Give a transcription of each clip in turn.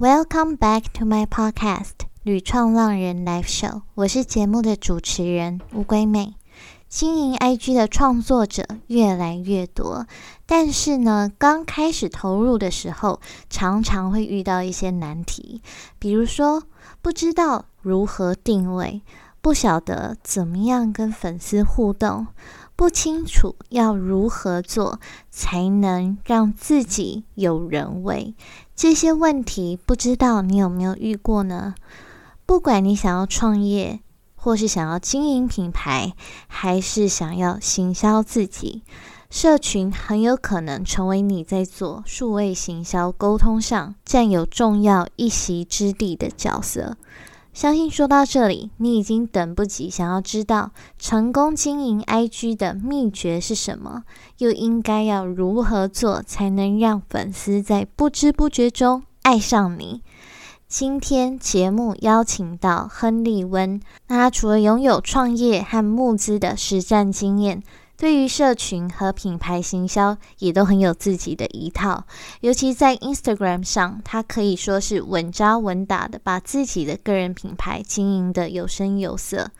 Welcome back to my podcast《屡创浪人 Live Show》，我是节目的主持人乌龟妹。经营 IG 的创作者越来越多，但是呢，刚开始投入的时候，常常会遇到一些难题，比如说不知道如何定位，不晓得怎么样跟粉丝互动，不清楚要如何做才能让自己有人味。这些问题，不知道你有没有遇过呢？不管你想要创业，或是想要经营品牌，还是想要行销自己，社群很有可能成为你在做数位行销沟通上占有重要一席之地的角色。相信说到这里，你已经等不及想要知道成功经营 IG 的秘诀是什么，又应该要如何做才能让粉丝在不知不觉中爱上你。今天节目邀请到亨利温，那他除了拥有创业和募资的实战经验，对于社群和品牌行销也都很有自己的一套。尤其在 Instagram 上，他可以说是稳扎稳打的，把自己的个人品牌经营的有声有色。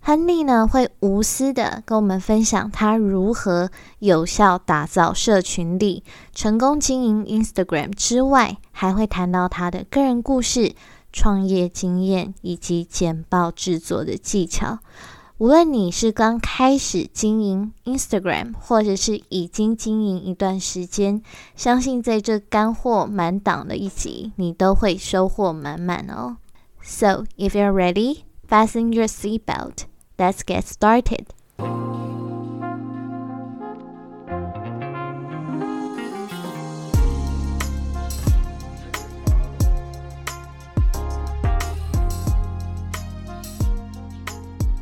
亨利呢会无私的跟我们分享他如何有效打造社群力、成功经营 Instagram 之外，还会谈到他的个人故事、创业经验以及简报制作的技巧。无论你是刚开始经营 Instagram，或者是已经经营一段时间，相信在这干货满档的一集，你都会收获满满哦。So if you're ready. Fasten your seatbelt. Let's get started.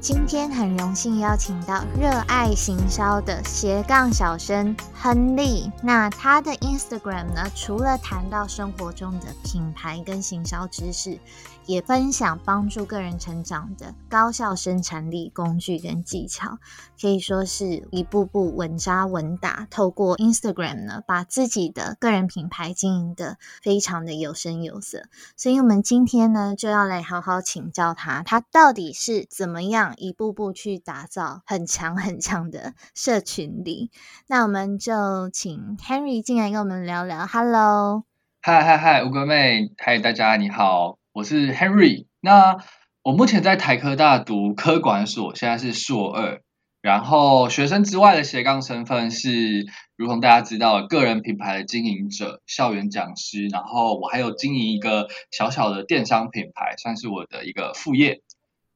今天很荣幸邀请到热爱行销的斜杠小生亨利。那他的 Instagram 呢？除了谈到生活中的品牌跟行销知识。也分享帮助个人成长的高效生产力工具跟技巧，可以说是一步步稳扎稳打。透过 Instagram 呢，把自己的个人品牌经营的非常的有声有色。所以，我们今天呢，就要来好好请教他，他到底是怎么样一步步去打造很强很强的社群力。那我们就请 Henry 进来跟我们聊聊。Hello，嗨嗨嗨，乌龟妹，嗨，大家你好。我是 Henry，那我目前在台科大读科管所，现在是硕二。然后学生之外的斜杠身份是，如同大家知道，个人品牌的经营者、校园讲师。然后我还有经营一个小小的电商品牌，算是我的一个副业。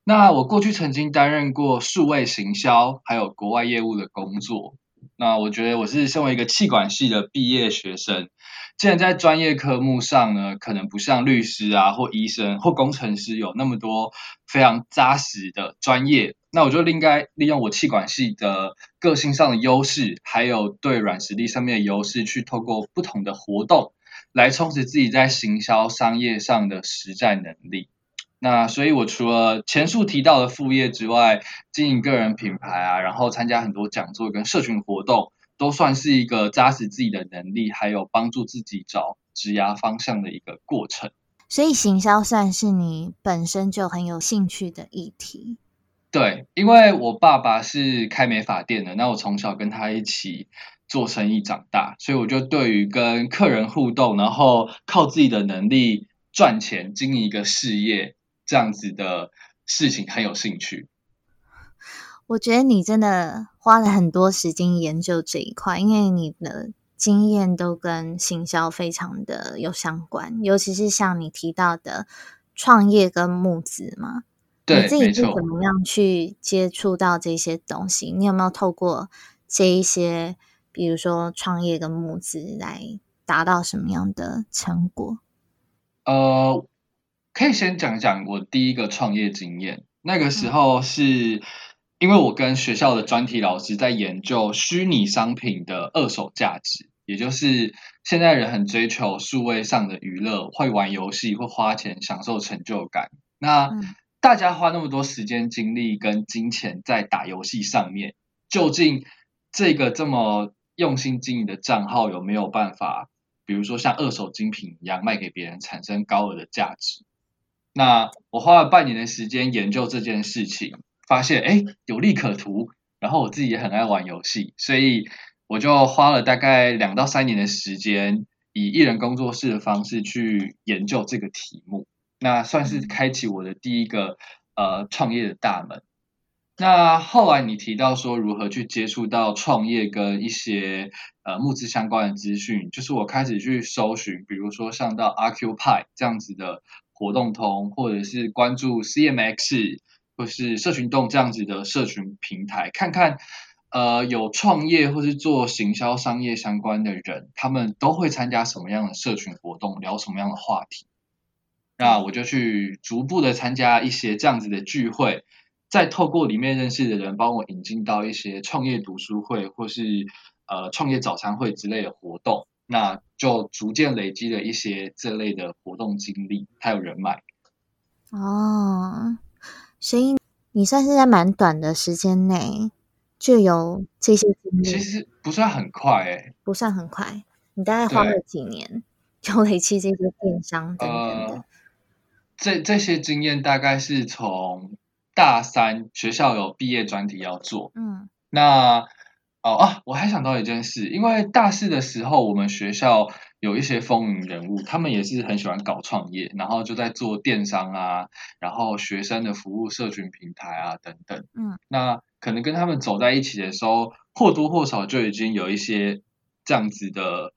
那我过去曾经担任过数位行销，还有国外业务的工作。那我觉得我是身为一个气管系的毕业学生。既然在专业科目上呢，可能不像律师啊或医生或工程师有那么多非常扎实的专业，那我就应该利用我气管系的个性上的优势，还有对软实力上面的优势，去透过不同的活动来充实自己在行销商业上的实战能力。那所以，我除了前述提到的副业之外，经营个人品牌啊，然后参加很多讲座跟社群活动。都算是一个扎实自己的能力，还有帮助自己找职涯方向的一个过程。所以行销算是你本身就很有兴趣的议题。对，因为我爸爸是开美发店的，那我从小跟他一起做生意长大，所以我就对于跟客人互动，然后靠自己的能力赚钱、经营一个事业这样子的事情很有兴趣。我觉得你真的花了很多时间研究这一块，因为你的经验都跟行销非常的有相关，尤其是像你提到的创业跟募资嘛。对，你自己是怎么样去接触到这些东西？你有没有透过这一些，比如说创业跟募资，来达到什么样的成果？呃，可以先讲讲我第一个创业经验，那个时候是。因为我跟学校的专题老师在研究虚拟商品的二手价值，也就是现在人很追求数位上的娱乐，会玩游戏，会花钱享受成就感。那大家花那么多时间、精力跟金钱在打游戏上面，究竟这个这么用心经营的账号有没有办法？比如说像二手精品一样卖给别人，产生高额的价值。那我花了半年的时间研究这件事情，发现哎有利可图。然后我自己也很爱玩游戏，所以我就花了大概两到三年的时间，以艺人工作室的方式去研究这个题目。那算是开启我的第一个呃创业的大门。那后来你提到说如何去接触到创业跟一些呃募资相关的资讯，就是我开始去搜寻，比如说上到阿 Q 派这样子的活动通，或者是关注 CMX 或是社群动这样子的社群平台，看看呃有创业或是做行销商业相关的人，他们都会参加什么样的社群活动，聊什么样的话题。那我就去逐步的参加一些这样子的聚会，再透过里面认识的人帮我引进到一些创业读书会或是呃创业早餐会之类的活动，那就逐渐累积了一些这类的活动经历还有人脉。哦，所以你算是在蛮短的时间内就有这些经历，其实不算很快诶，不算很快，你大概花了几年就累积这些电商等等的。这这些经验大概是从大三学校有毕业专题要做，嗯，那哦啊，我还想到一件事，因为大四的时候我们学校有一些风云人物，他们也是很喜欢搞创业，然后就在做电商啊，然后学生的服务社群平台啊等等，嗯，那可能跟他们走在一起的时候，或多或少就已经有一些这样子的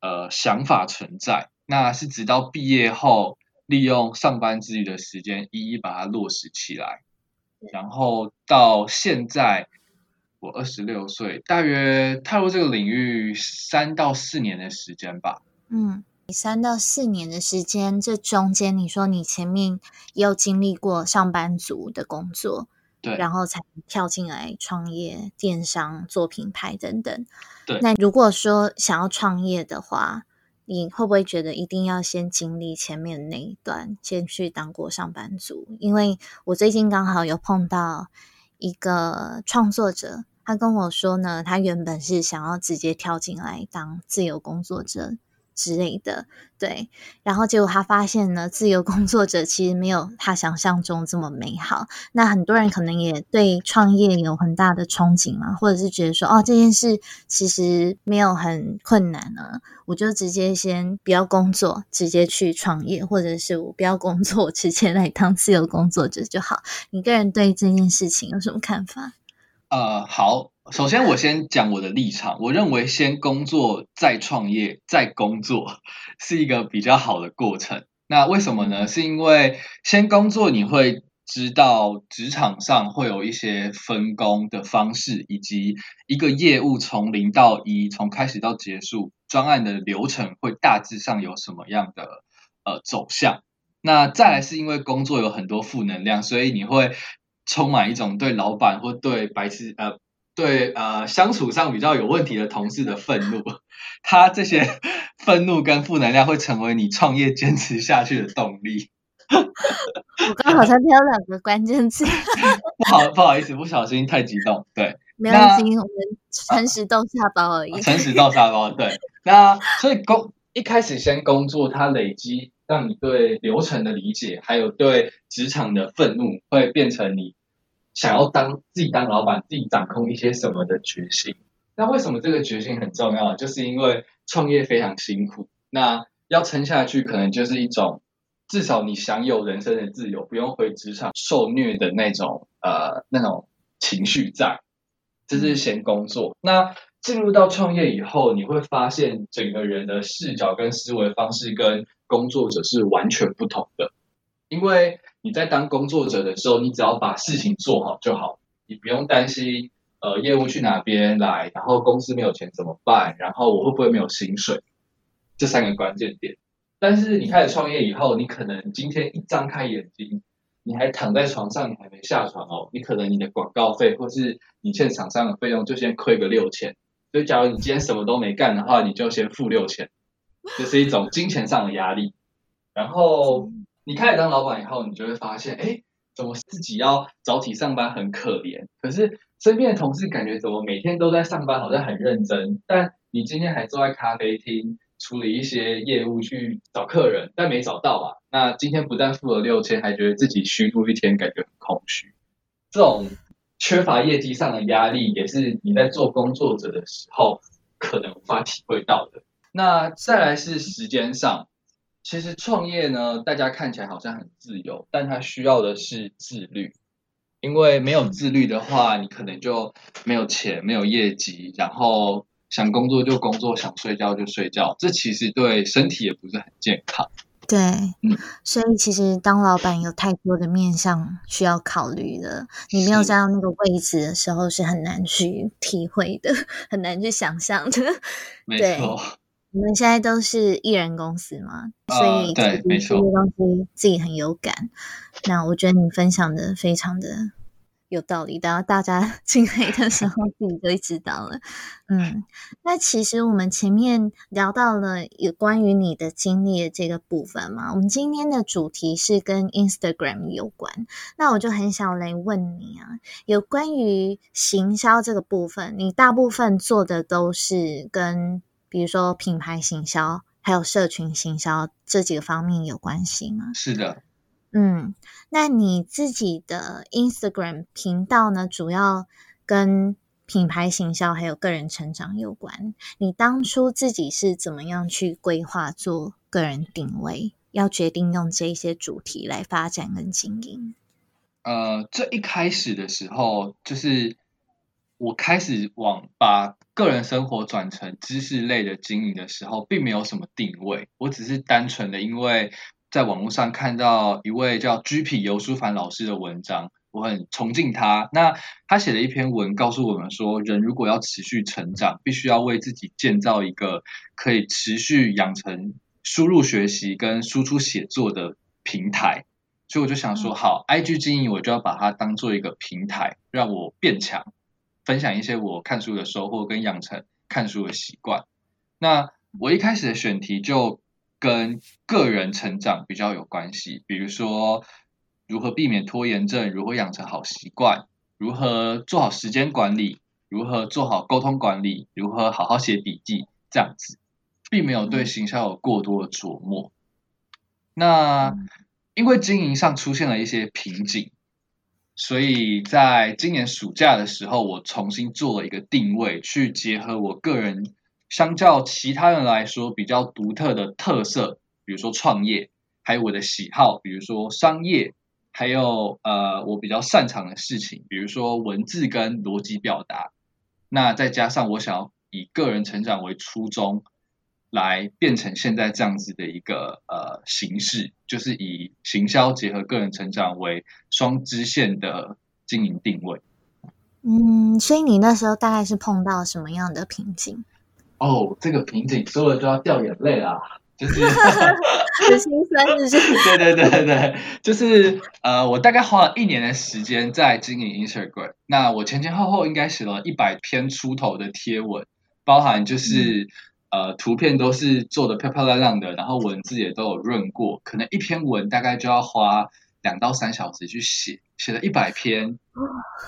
呃想法存在，那是直到毕业后。利用上班之余的时间，一一把它落实起来，然后到现在我二十六岁，大约踏入这个领域三到四年的时间吧。嗯，三到四年的时间，这中间你说你前面也有经历过上班族的工作，对，然后才跳进来创业、电商、做品牌等等。对，那如果说想要创业的话，你会不会觉得一定要先经历前面那一段，先去当过上班族？因为我最近刚好有碰到一个创作者，他跟我说呢，他原本是想要直接跳进来当自由工作者。之类的，对，然后结果他发现呢，自由工作者其实没有他想象中这么美好。那很多人可能也对创业有很大的憧憬嘛，或者是觉得说，哦，这件事其实没有很困难呢，我就直接先不要工作，直接去创业，或者是我不要工作，直接来当自由工作者就好。你个人对这件事情有什么看法？呃，好。首先，我先讲我的立场。我认为先工作再创业再工作是一个比较好的过程。那为什么呢？是因为先工作，你会知道职场上会有一些分工的方式，以及一个业务从零到一，从开始到结束，专案的流程会大致上有什么样的呃走向。那再来是因为工作有很多负能量，所以你会充满一种对老板或对白痴呃。对，呃，相处上比较有问题的同事的愤怒，他这些 愤怒跟负能量会成为你创业坚持下去的动力。我刚好才听到两个关键词，不好，不好意思，不小心太激动。对，没关系，我们诚实豆沙包而已。诚实豆沙包，对。那所以工一开始先工作，它累积让你对流程的理解，还有对职场的愤怒，会变成你。想要当自己当老板，自己掌控一些什么的决心。那为什么这个决心很重要？就是因为创业非常辛苦，那要撑下去，可能就是一种至少你享有人生的自由，不用回职场受虐的那种呃那种情绪在。这是先工作。那进入到创业以后，你会发现整个人的视角跟思维方式跟工作者是完全不同的，因为。你在当工作者的时候，你只要把事情做好就好，你不用担心呃业务去哪边来，然后公司没有钱怎么办，然后我会不会没有薪水，这三个关键点。但是你开始创业以后，你可能今天一张开眼睛，你还躺在床上，你还没下床哦，你可能你的广告费或是你欠厂商的费用就先亏个六千。所以假如你今天什么都没干的话，你就先付六千，这是一种金钱上的压力。然后。你开始当老板以后，你就会发现，哎，怎么自己要早起上班很可怜？可是身边的同事感觉怎么每天都在上班，好像很认真。但你今天还坐在咖啡厅处理一些业务去找客人，但没找到啊。那今天不但付了六千，还觉得自己虚度一天，感觉很空虚。这种缺乏业绩上的压力，也是你在做工作者的时候可能无法体会到的。那再来是时间上，其实创业呢，大家看起来好像很自由，但它需要的是自律。因为没有自律的话，你可能就没有钱、没有业绩，然后想工作就工作，想睡觉就睡觉，这其实对身体也不是很健康。对，嗯，所以其实当老板有太多的面向需要考虑的，你没有站到那个位置的时候是很难去体会的，很难去想象的。没错，我们现在都是艺人公司嘛，所以对，没错，这些东西自己很有感。那我觉得你分享的非常的。有道理，等到大家 进来的时候，自己就会知道了。嗯，那其实我们前面聊到了有关于你的经历的这个部分嘛，我们今天的主题是跟 Instagram 有关。那我就很想来问你啊，有关于行销这个部分，你大部分做的都是跟比如说品牌行销还有社群行销这几个方面有关系吗？是的。嗯，那你自己的 Instagram 频道呢，主要跟品牌行销还有个人成长有关。你当初自己是怎么样去规划做个人定位，要决定用这些主题来发展跟经营？呃，这一开始的时候，就是我开始往把个人生活转成知识类的经营的时候，并没有什么定位，我只是单纯的因为。在网络上看到一位叫 G.P. 尤书凡老师的文章，我很崇敬他。那他写了一篇文，告诉我们说，人如果要持续成长，必须要为自己建造一个可以持续养成输入学习跟输出写作的平台。所以我就想说，好，IG 经营我就要把它当做一个平台，让我变强，分享一些我看书的收获跟养成看书的习惯。那我一开始的选题就。跟个人成长比较有关系，比如说如何避免拖延症，如何养成好习惯，如何做好时间管理，如何做好沟通管理，如何好好写笔记，这样子，并没有对行销有过多的琢磨。那因为经营上出现了一些瓶颈，所以在今年暑假的时候，我重新做了一个定位，去结合我个人。相较其他人来说，比较独特的特色，比如说创业，还有我的喜好，比如说商业，还有呃我比较擅长的事情，比如说文字跟逻辑表达。那再加上我想要以个人成长为初衷，来变成现在这样子的一个呃形式，就是以行销结合个人成长为双支线的经营定位。嗯，所以你那时候大概是碰到什么样的瓶颈？哦，这个瓶颈说了就要掉眼泪啦，就是很心酸，是不是？对对对对，就是呃，我大概花了一年的时间在经营 Instagram，那我前前后后应该写了一百篇出头的贴文，包含就是呃图片都是做的漂漂亮亮的，然后文字也都有润过，可能一篇文大概就要花两到三小时去写，写了一百篇，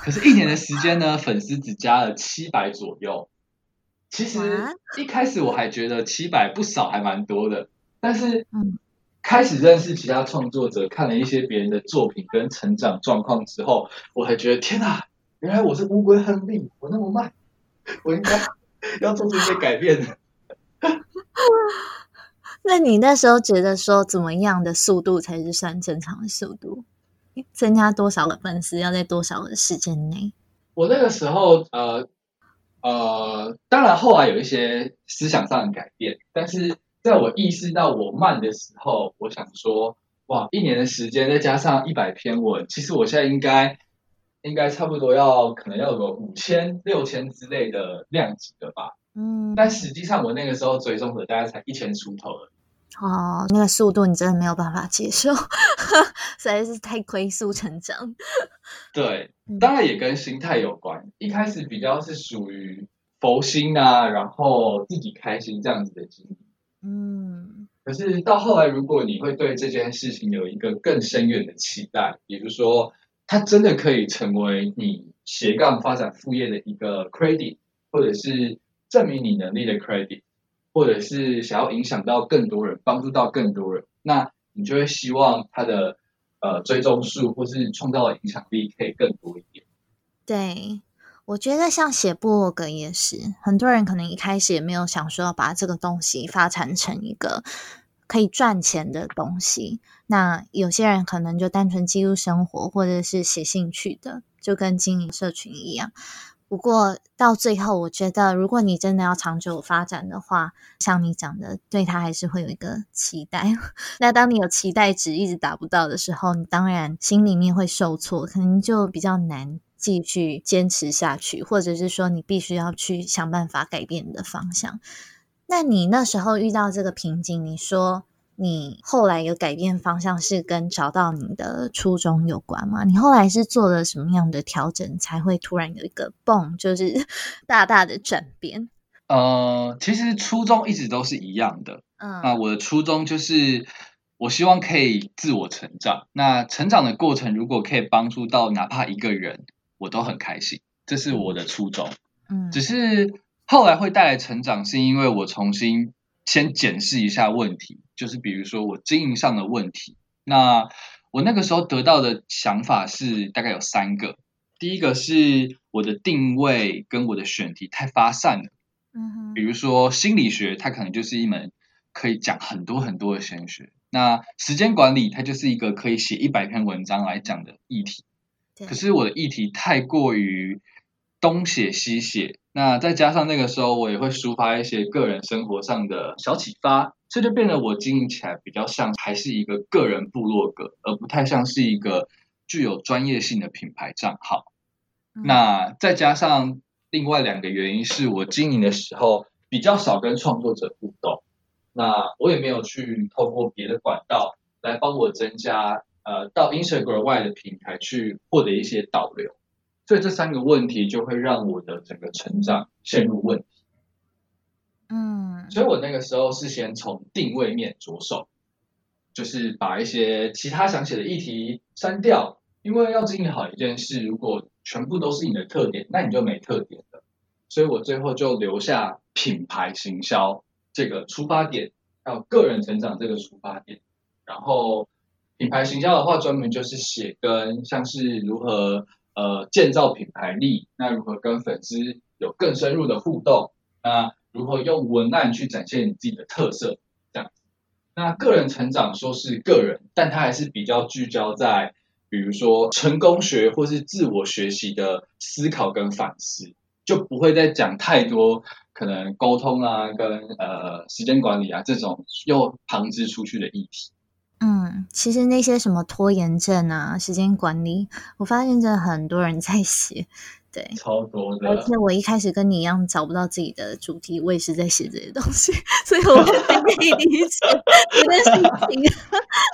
可是，一年的时间呢，粉丝只加了七百左右。其实一开始我还觉得七百不少，还蛮多的。但是，开始认识其他创作者，看了一些别人的作品跟成长状况之后，我才觉得天哪，原来我是乌龟亨利，我那么慢，我应该 要做出一些改变。那你那时候觉得说，怎么样的速度才是算正常的速度？增加多少个粉丝要在多少的时间内？我那个时候，呃。呃，当然后来有一些思想上的改变，但是在我意识到我慢的时候，我想说，哇，一年的时间再加上一百篇文，其实我现在应该应该差不多要可能要有五千六千之类的量级的吧。嗯，但实际上我那个时候追踪的大概才一千出头了。哦，那个速度你真的没有办法接受，实在是太快速成长。对，当然也跟心态有关。一开始比较是属于佛心啊，然后自己开心这样子的经历。嗯。可是到后来，如果你会对这件事情有一个更深远的期待，比如说它真的可以成为你斜杠发展副业的一个 credit，或者是证明你能力的 credit。或者是想要影响到更多人，帮助到更多人，那你就会希望他的呃追踪数或是创造的影响力可以更多一点。对，我觉得像写部落格也是，很多人可能一开始也没有想说要把这个东西发展成一个可以赚钱的东西。那有些人可能就单纯记录生活，或者是写兴趣的，就跟经营社群一样。不过到最后，我觉得如果你真的要长久发展的话，像你讲的，对他还是会有一个期待。那当你有期待值一直达不到的时候，你当然心里面会受挫，可能就比较难继续坚持下去，或者是说你必须要去想办法改变你的方向。那你那时候遇到这个瓶颈，你说？你后来有改变方向，是跟找到你的初衷有关吗？你后来是做了什么样的调整，才会突然有一个蹦，就是 大大的转变？呃，其实初衷一直都是一样的。嗯，那我的初衷就是，我希望可以自我成长。那成长的过程，如果可以帮助到哪怕一个人，我都很开心。这是我的初衷。嗯，只是后来会带来成长，是因为我重新。先检视一下问题，就是比如说我经营上的问题。那我那个时候得到的想法是大概有三个。第一个是我的定位跟我的选题太发散了。嗯哼。比如说心理学，它可能就是一门可以讲很多很多的玄学。那时间管理，它就是一个可以写一百篇文章来讲的议题。可是我的议题太过于东写西写。那再加上那个时候，我也会抒发一些个人生活上的小启发，这就变得我经营起来比较像还是一个个人部落格，而不太像是一个具有专业性的品牌账号。那再加上另外两个原因，是我经营的时候比较少跟创作者互动，那我也没有去透过别的管道来帮我增加呃到 Instagram 外的平台去获得一些导流。所以这三个问题就会让我的整个成长陷入问题。嗯，所以我那个时候是先从定位面着手，就是把一些其他想写的议题删掉，因为要经营好一件事，如果全部都是你的特点，那你就没特点了。所以我最后就留下品牌行销这个出发点，还有个人成长这个出发点。然后品牌行销的话，专门就是写跟像是如何。呃，建造品牌力，那如何跟粉丝有更深入的互动？那如何用文案去展现你自己的特色？这样，那个人成长说是个人，但他还是比较聚焦在，比如说成功学或是自我学习的思考跟反思，就不会再讲太多可能沟通啊，跟呃时间管理啊这种又旁支出去的议题。嗯，其实那些什么拖延症啊、时间管理，我发现真的很多人在写。对，超多的。而且我一开始跟你一样找不到自己的主题，我也是在写这些东西，所以我可以理解你的心情。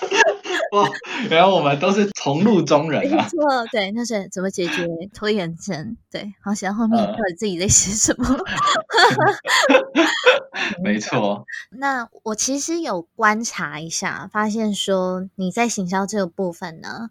哇，原来我们都是同路中人啊！没错，对，那是怎么解决拖延症？对，好，写到后面到底自己在写什么？没错。那我其实有观察一下，发现说你在行销这个部分呢。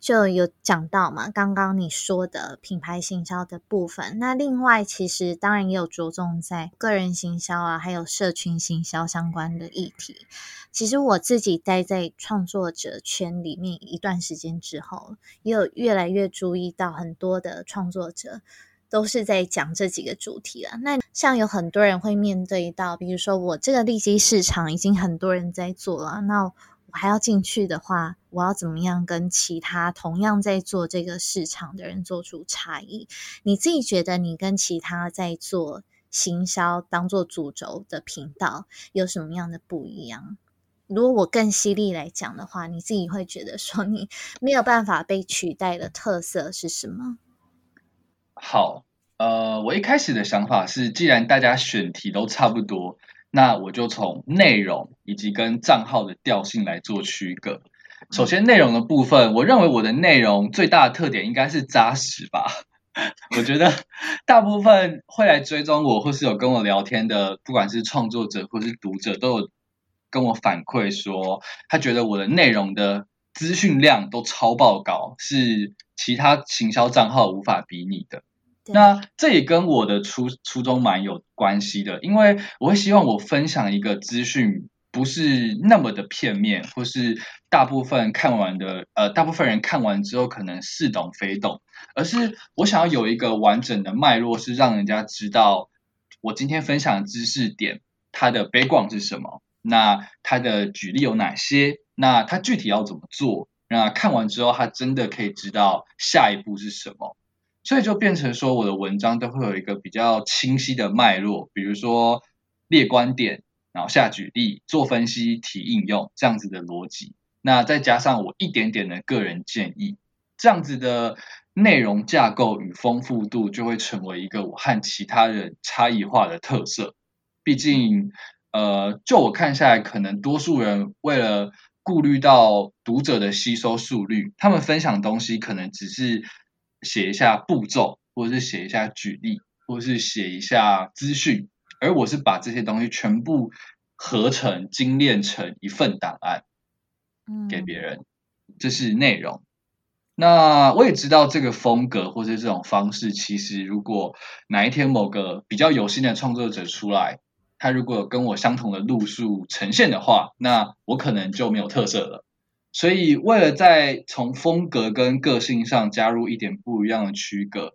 就有讲到嘛，刚刚你说的品牌行销的部分。那另外，其实当然也有着重在个人行销啊，还有社群行销相关的议题。其实我自己待在创作者圈里面一段时间之后，也有越来越注意到很多的创作者都是在讲这几个主题了。那像有很多人会面对到，比如说我这个利基市场已经很多人在做了，那。我还要进去的话，我要怎么样跟其他同样在做这个市场的人做出差异？你自己觉得你跟其他在做行销当做主轴的频道有什么样的不一样？如果我更犀利来讲的话，你自己会觉得说你 没有办法被取代的特色是什么？好，呃，我一开始的想法是，既然大家选题都差不多。那我就从内容以及跟账号的调性来做区隔。首先，内容的部分，我认为我的内容最大的特点应该是扎实吧。我觉得大部分会来追踪我或是有跟我聊天的，不管是创作者或是读者，都有跟我反馈说，他觉得我的内容的资讯量都超爆高，是其他行销账号无法比拟的。那这也跟我的初初衷蛮有关系的，因为我会希望我分享一个资讯不是那么的片面，或是大部分看完的呃，大部分人看完之后可能似懂非懂，而是我想要有一个完整的脉络，是让人家知道我今天分享的知识点它的背景是什么，那它的举例有哪些，那它具体要怎么做，那看完之后他真的可以知道下一步是什么。所以就变成说，我的文章都会有一个比较清晰的脉络，比如说列观点，然后下举例，做分析，提应用这样子的逻辑。那再加上我一点点的个人建议，这样子的内容架构与丰富度，就会成为一个我和其他人差异化的特色。毕竟，呃，就我看下来，可能多数人为了顾虑到读者的吸收速率，他们分享东西可能只是。写一下步骤，或者是写一下举例，或者是写一下资讯，而我是把这些东西全部合成、精炼成一份档案，给别人，这是内容。那我也知道这个风格或者这种方式，其实如果哪一天某个比较有心的创作者出来，他如果有跟我相同的路数呈现的话，那我可能就没有特色了。所以，为了在从风格跟个性上加入一点不一样的区隔，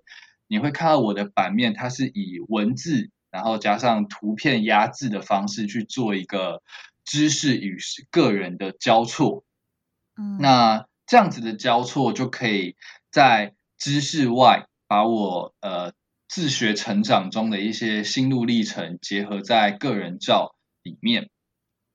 你会看到我的版面，它是以文字，然后加上图片压制的方式去做一个知识与个人的交错。嗯，那这样子的交错就可以在知识外，把我呃自学成长中的一些心路历程结合在个人照里面。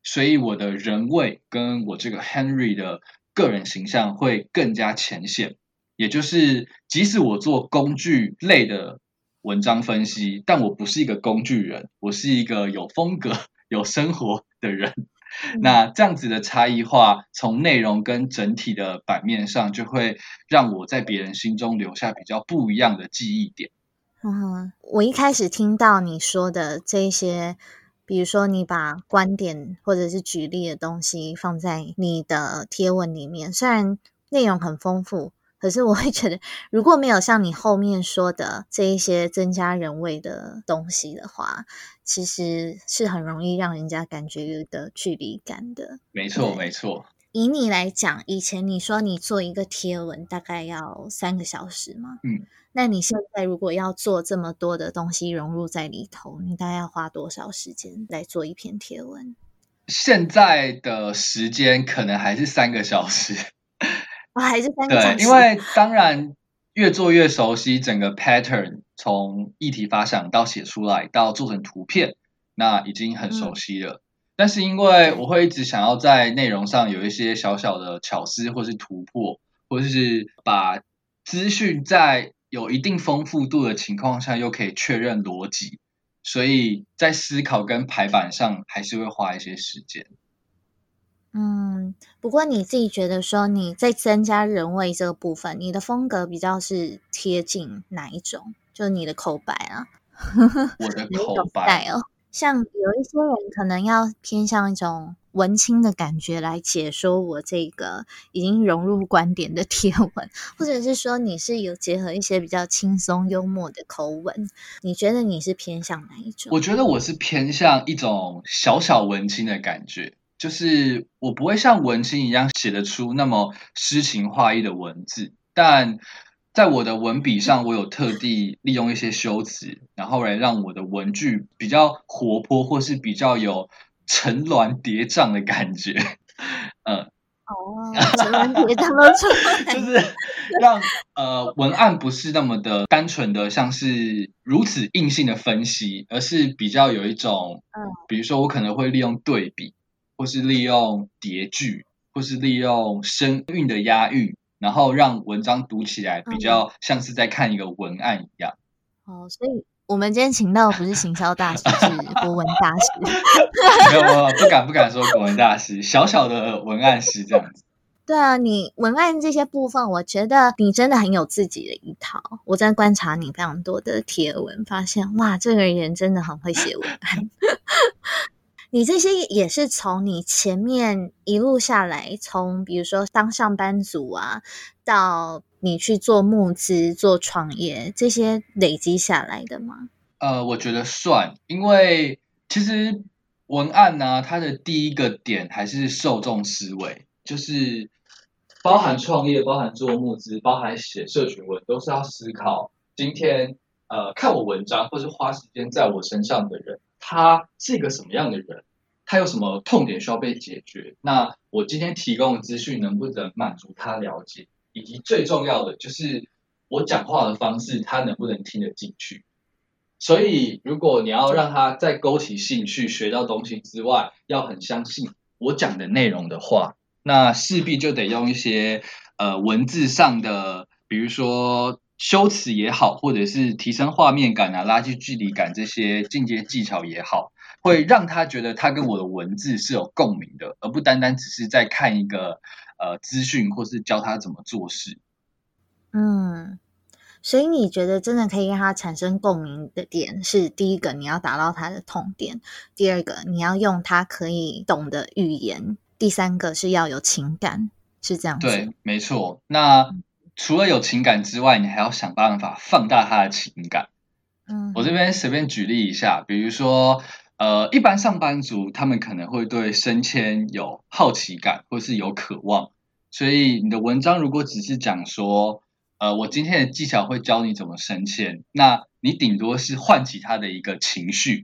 所以我的人味跟我这个 Henry 的个人形象会更加浅显，也就是即使我做工具类的文章分析，但我不是一个工具人，我是一个有风格、有生活的人。那这样子的差异化，从内容跟整体的版面上，就会让我在别人心中留下比较不一样的记忆点。嗯，我一开始听到你说的这些。比如说，你把观点或者是举例的东西放在你的贴文里面，虽然内容很丰富，可是我会觉得，如果没有像你后面说的这一些增加人味的东西的话，其实是很容易让人家感觉有的距离感的。没错，没错。以你来讲，以前你说你做一个贴文大概要三个小时吗？嗯。那你现在如果要做这么多的东西融入在里头，你大概要花多少时间来做一篇贴文？现在的时间可能还是三个小时，啊，还是三个小时？对，因为当然越做越熟悉整个 pattern，从议题发想到写出来到做成图片，那已经很熟悉了。但是因为我会一直想要在内容上有一些小小的巧思，或是突破，或者是把资讯在有一定丰富度的情况下，又可以确认逻辑，所以在思考跟排版上还是会花一些时间。嗯，不过你自己觉得说你在增加人味这个部分，你的风格比较是贴近哪一种？就是你的口白啊，我的 口白哦。像有一些人可能要偏向一种文青的感觉来解说我这个已经融入观点的贴文，或者是说你是有结合一些比较轻松幽默的口吻，你觉得你是偏向哪一种？我觉得我是偏向一种小小文青的感觉，就是我不会像文青一样写得出那么诗情画意的文字，但。在我的文笔上，我有特地利用一些修辞，然后来让我的文句比较活泼，或是比较有层峦叠嶂的感觉。嗯，哦，层峦叠嶂的出来，就是让呃文案不是那么的单纯的像是如此硬性的分析，而是比较有一种，嗯，比如说我可能会利用对比，或是利用叠句，或是利用声韵的押韵。然后让文章读起来比较像是在看一个文案一样。哦，所以我们今天请到的不是行销大师，是 国文大师。没有没有，不敢不敢说国文大师，小小的文案师这样子。对啊，你文案这些部分，我觉得你真的很有自己的一套。我在观察你非常多的贴文，发现哇，这个人真的很会写文案。你这些也是从你前面一路下来，从比如说当上班族啊，到你去做募资、做创业，这些累积下来的吗？呃，我觉得算，因为其实文案呢，它的第一个点还是受众思维，就是包含创业、包含做募资、包含写社群文，都是要思考今天呃看我文章或是花时间在我身上的人，他是一个什么样的人，他有什么痛点需要被解决，那我今天提供的资讯能不能满足他了解，以及最重要的就是我讲话的方式，他能不能听得进去。所以，如果你要让他在勾起兴趣、学到东西之外，要很相信我讲的内容的话，那势必就得用一些呃文字上的，比如说修辞也好，或者是提升画面感啊、拉近距离感这些进阶技巧也好，会让他觉得他跟我的文字是有共鸣的，而不单单只是在看一个呃资讯，或是教他怎么做事。嗯。所以你觉得真的可以让他产生共鸣的点是第一个，你要达到他的痛点；第二个，你要用他可以懂的语言；第三个是要有情感，是这样子。对，没错。那除了有情感之外，你还要想办法放大他的情感。嗯，我这边随便举例一下，比如说，呃，一般上班族他们可能会对升迁有好奇感，或是有渴望，所以你的文章如果只是讲说。呃，我今天的技巧会教你怎么升迁，那你顶多是唤起他的一个情绪。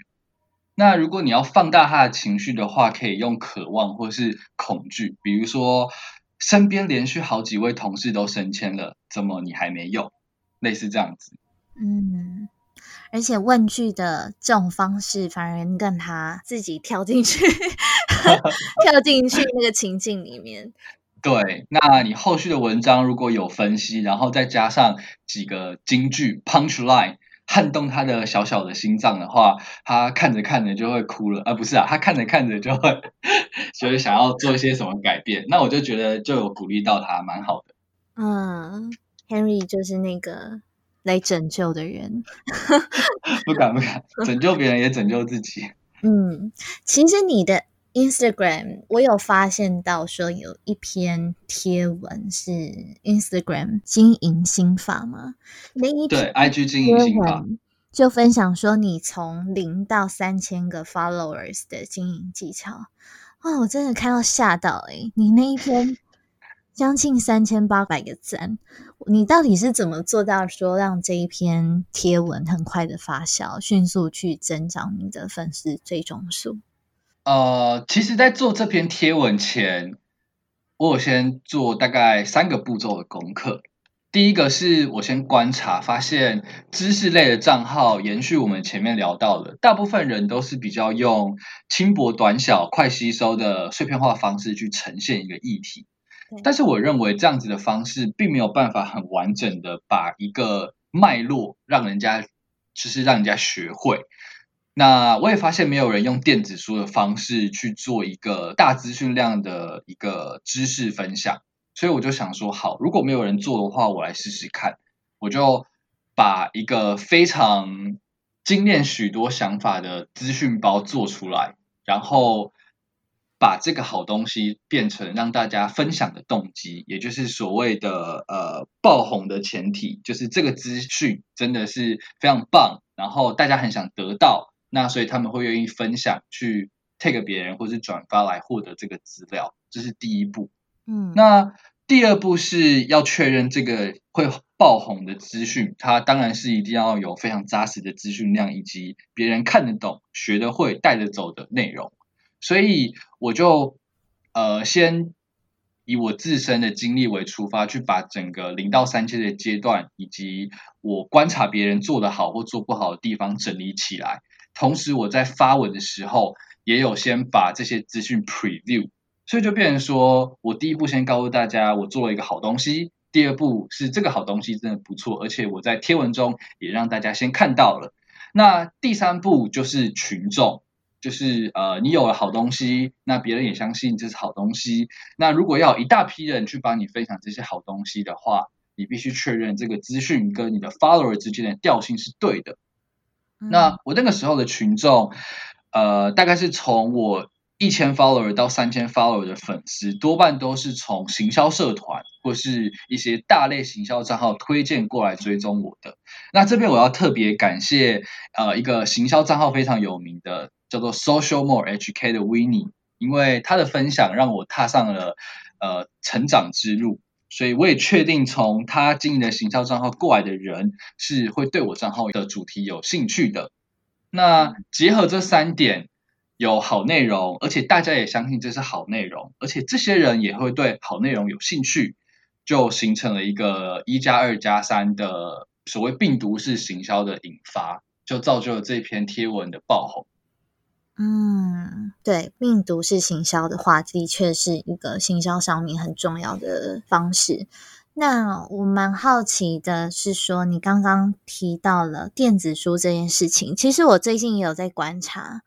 那如果你要放大他的情绪的话，可以用渴望或是恐惧，比如说身边连续好几位同事都升迁了，怎么你还没有？类似这样子。嗯，而且问句的这种方式，反而让他自己跳进去，跳进去那个情境里面。对，那你后续的文章如果有分析，然后再加上几个金句 （punch line） 撼动他的小小的心脏的话，他看着看着就会哭了。啊，不是啊，他看着看着就会，就会想要做一些什么改变。那我就觉得就有鼓励到他，蛮好的。嗯，Henry 就是那个来拯救的人，不敢不敢，拯救别人也拯救自己。嗯，其实你的。Instagram，我有发现到说有一篇贴文是 Instagram 经营心法吗？那一对 IG 经营心法就分享说你从零到三千个 followers 的经营技巧。哇，我真的看到吓到诶你那一篇 将近三千八百个赞，你到底是怎么做到说让这一篇贴文很快的发酵，迅速去增长你的粉丝追踪数？呃，其实，在做这篇贴文前，我有先做大概三个步骤的功课。第一个是我先观察，发现知识类的账号，延续我们前面聊到的，大部分人都是比较用轻薄短小、快吸收的碎片化方式去呈现一个议题。但是，我认为这样子的方式，并没有办法很完整的把一个脉络让人家，就是让人家学会。那我也发现没有人用电子书的方式去做一个大资讯量的一个知识分享，所以我就想说，好，如果没有人做的话，我来试试看。我就把一个非常精炼许多想法的资讯包做出来，然后把这个好东西变成让大家分享的动机，也就是所谓的呃爆红的前提，就是这个资讯真的是非常棒，然后大家很想得到。那所以他们会愿意分享去 take 别人或是转发来获得这个资料，这是第一步。嗯，那第二步是要确认这个会爆红的资讯，它当然是一定要有非常扎实的资讯量，以及别人看得懂、学得会、带得走的内容。所以我就呃先以我自身的经历为出发，去把整个零到三千的阶段，以及我观察别人做得好或做不好的地方整理起来。同时，我在发文的时候，也有先把这些资讯 preview，所以就变成说，我第一步先告诉大家，我做了一个好东西；第二步是这个好东西真的不错，而且我在贴文中也让大家先看到了。那第三步就是群众，就是呃，你有了好东西，那别人也相信这是好东西。那如果要一大批人去帮你分享这些好东西的话，你必须确认这个资讯跟你的 follower 之间的调性是对的。那我那个时候的群众，呃，大概是从我一千 follower 到三千 follower 的粉丝，多半都是从行销社团或是一些大类行销账号推荐过来追踪我的。那这边我要特别感谢呃一个行销账号非常有名的，叫做 Social More HK 的 Winnie，因为他的分享让我踏上了呃成长之路。所以我也确定，从他经营的行销账号过来的人是会对我账号的主题有兴趣的。那结合这三点，有好内容，而且大家也相信这是好内容，而且这些人也会对好内容有兴趣，就形成了一个一加二加三的所谓病毒式行销的引发，就造就了这篇贴文的爆红。嗯，对，病毒式行销的话，的确是一个行销上面很重要的方式。那我蛮好奇的是，说你刚刚提到了电子书这件事情，其实我最近也有在观察，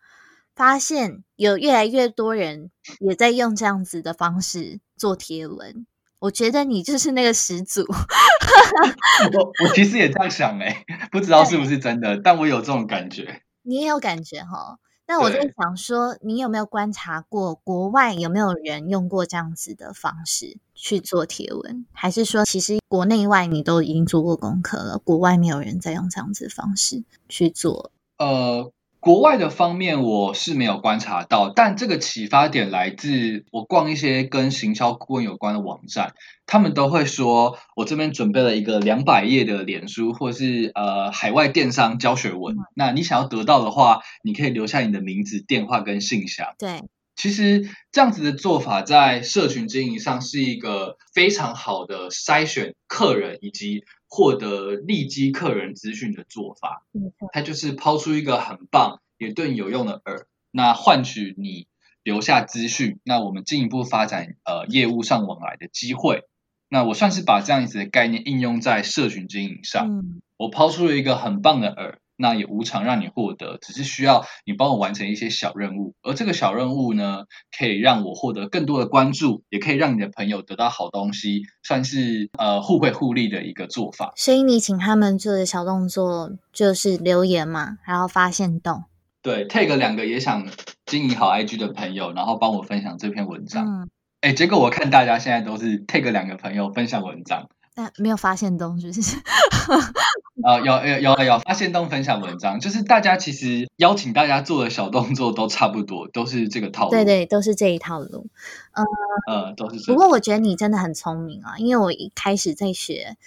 发现有越来越多人也在用这样子的方式做贴文。我觉得你就是那个始祖。我我其实也这样想哎，不知道是不是真的，但我有这种感觉。你也有感觉哈？那我在想说，你有没有观察过国外有没有人用过这样子的方式去做贴文？还是说，其实国内外你都已经做过功课了，国外没有人在用这样子的方式去做？呃。国外的方面我是没有观察到，但这个启发点来自我逛一些跟行销顾问有关的网站，他们都会说我这边准备了一个两百页的脸书或是呃海外电商教学文，那你想要得到的话，你可以留下你的名字、电话跟信箱。对，其实这样子的做法在社群经营上是一个非常好的筛选客人以及。获得立即客人资讯的做法，它就是抛出一个很棒也对你有用的饵，那换取你留下资讯，那我们进一步发展呃业务上往来的机会。那我算是把这样子的概念应用在社群经营上，我抛出了一个很棒的饵。那也无偿让你获得，只是需要你帮我完成一些小任务，而这个小任务呢，可以让我获得更多的关注，也可以让你的朋友得到好东西，算是呃互惠互利的一个做法。所以你请他们做的小动作就是留言嘛，然后发现动。对，take 两个也想经营好 IG 的朋友，然后帮我分享这篇文章。嗯，哎，结果我看大家现在都是 take 两个朋友分享文章。但没有发现东西是，呃，有有有有发现动分享文章，就是大家其实邀请大家做的小动作都差不多，都是这个套路。对对，都是这一套路。呃呃，都是。不过我觉得你真的很聪明啊，因为我一开始在学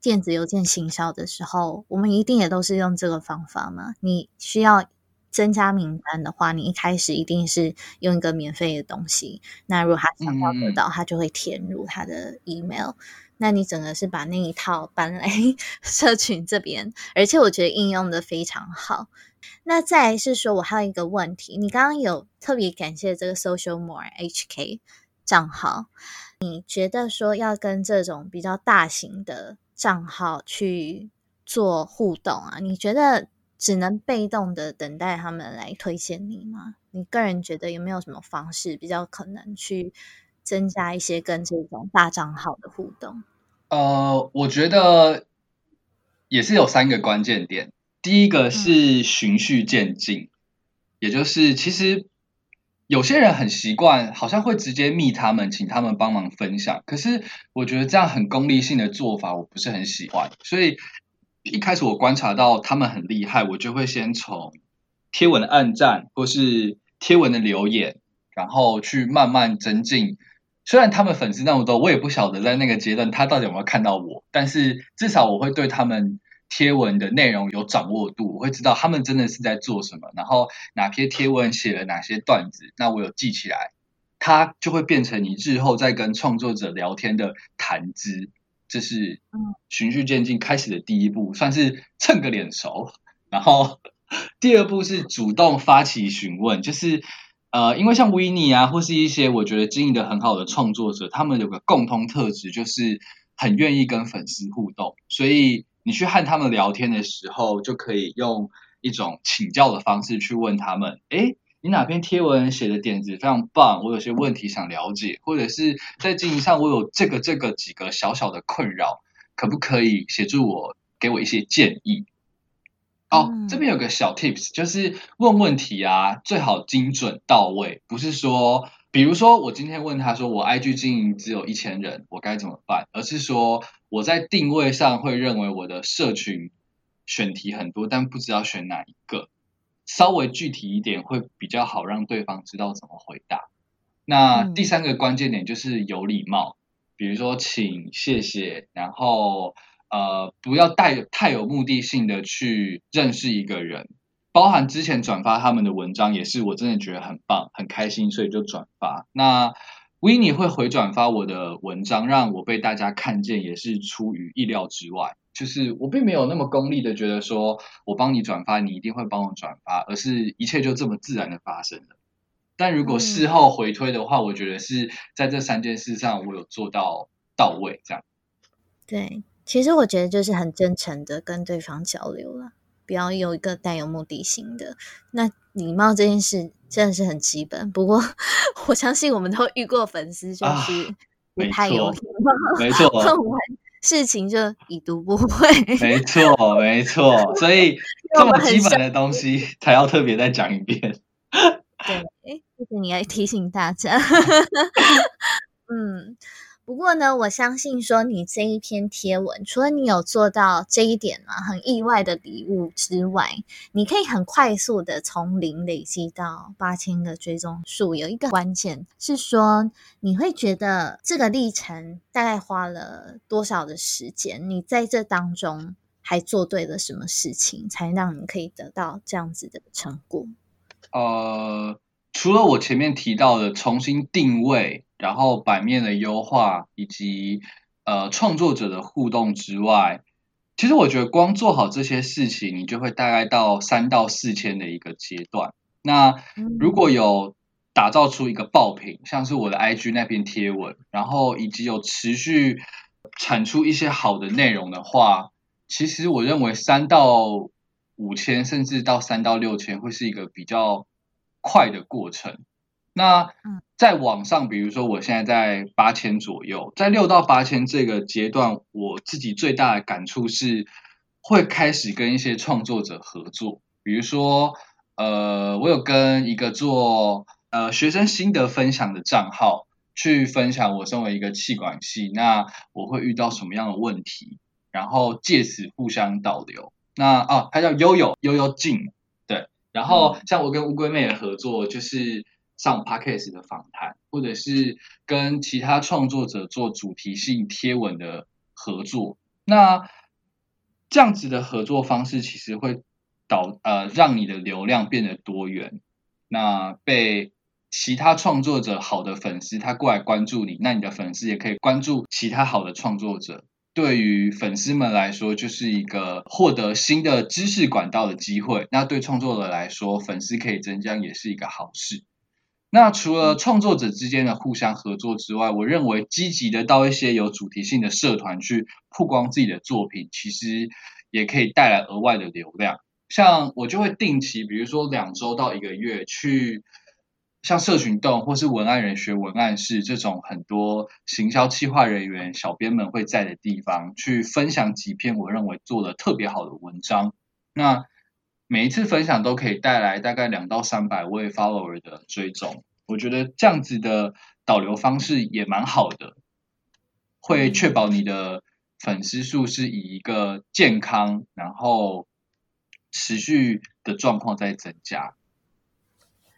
电子邮件行销的时候，我们一定也都是用这个方法嘛。你需要增加名单的话，你一开始一定是用一个免费的东西。那如果他想要得到，他就会填入他的 email。那你整个是把那一套搬来 社群这边，而且我觉得应用的非常好。那再是说，我还有一个问题，你刚刚有特别感谢这个 Social More HK 账号，你觉得说要跟这种比较大型的账号去做互动啊？你觉得只能被动的等待他们来推荐你吗？你个人觉得有没有什么方式比较可能去？增加一些跟这种大账号的互动。呃，我觉得也是有三个关键点。第一个是循序渐进，也就是其实有些人很习惯，好像会直接密他们，请他们帮忙分享。可是我觉得这样很功利性的做法，我不是很喜欢。所以一开始我观察到他们很厉害，我就会先从贴文的暗赞或是贴文的留言，然后去慢慢增进。虽然他们粉丝那么多，我也不晓得在那个阶段他到底有没有看到我，但是至少我会对他们贴文的内容有掌握度，我会知道他们真的是在做什么，然后哪篇贴文写了哪些段子，那我有记起来，它就会变成你日后在跟创作者聊天的谈资，这是循序渐进开始的第一步，算是蹭个脸熟，然后 第二步是主动发起询问，就是。呃，因为像维尼啊，或是一些我觉得经营的很好的创作者，他们有个共通特质，就是很愿意跟粉丝互动。所以你去和他们聊天的时候，就可以用一种请教的方式去问他们：，哎，你哪篇贴文写的点子非常棒，我有些问题想了解，或者是在经营上我有这个这个几个小小的困扰，可不可以协助我，给我一些建议？哦，这边有个小 tips，就是问问题啊，最好精准到位，不是说，比如说我今天问他说，我 IG 经营只有一千人，我该怎么办？而是说我在定位上会认为我的社群选题很多，但不知道选哪一个，稍微具体一点会比较好，让对方知道怎么回答。那第三个关键点就是有礼貌，比如说请、谢谢，然后。呃，不要带太有目的性的去认识一个人，包含之前转发他们的文章，也是我真的觉得很棒，很开心，所以就转发。那 w i n n 会回转发我的文章，让我被大家看见，也是出于意料之外。就是我并没有那么功利的觉得说我帮你转发，你一定会帮我转发，而是一切就这么自然的发生了。但如果事后回推的话，我觉得是在这三件事上我有做到到位，这样。对。其实我觉得就是很真诚的跟对方交流了，不要有一个带有目的性的。那礼貌这件事真的是很基本。不过 我相信我们都遇过粉丝，就是不太有礼貌，没错，事情就已读不回。没错，没错。所以 这么基本的东西才要特别再讲一遍。对，谢谢你来提醒大家。嗯。不过呢，我相信说你这一篇贴文，除了你有做到这一点啊，很意外的礼物之外，你可以很快速的从零累积到八千个追踪数。有一个关键是说，你会觉得这个历程大概花了多少的时间？你在这当中还做对了什么事情，才让你可以得到这样子的成果？呃，除了我前面提到的重新定位。然后版面的优化以及呃创作者的互动之外，其实我觉得光做好这些事情，你就会大概到三到四千的一个阶段。那如果有打造出一个爆品，像是我的 IG 那篇贴文，然后以及有持续产出一些好的内容的话，其实我认为三到五千，甚至到三到六千，会是一个比较快的过程。那在网上，比如说我现在在八千左右，在六到八千这个阶段，我自己最大的感触是，会开始跟一些创作者合作。比如说，呃，我有跟一个做呃学生心得分享的账号去分享我身为一个气管系，那我会遇到什么样的问题，然后借此互相导流。那哦，他叫悠悠悠悠静，对。然后像我跟乌龟妹的合作，就是。上 podcast 的访谈，或者是跟其他创作者做主题性贴文的合作，那这样子的合作方式其实会导呃让你的流量变得多元。那被其他创作者好的粉丝他过来关注你，那你的粉丝也可以关注其他好的创作者。对于粉丝们来说，就是一个获得新的知识管道的机会。那对创作者来说，粉丝可以增加，也是一个好事。那除了创作者之间的互相合作之外，我认为积极的到一些有主题性的社团去曝光自己的作品，其实也可以带来额外的流量。像我就会定期，比如说两周到一个月，去像社群洞或是文案人学文案室这种很多行销企划人员、小编们会在的地方，去分享几篇我认为做的特别好的文章。那每一次分享都可以带来大概两到三百位 follower 的追踪，我觉得这样子的导流方式也蛮好的，会确保你的粉丝数是以一个健康然后持续的状况在增加。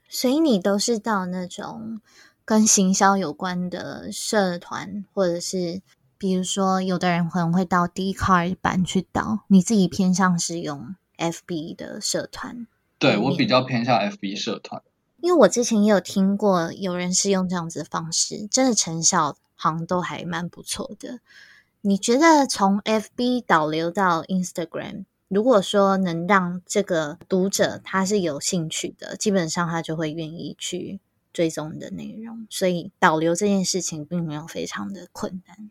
所以你都是到那种跟行销有关的社团，或者是比如说有的人可能会到 D card 版去导，你自己偏向使用。F B 的社团，对我比较偏向 F B 社团，因为我之前也有听过有人是用这样子的方式，真的成效好像都还蛮不错的。你觉得从 F B 导流到 Instagram，如果说能让这个读者他是有兴趣的，基本上他就会愿意去追踪你的内容，所以导流这件事情并没有非常的困难。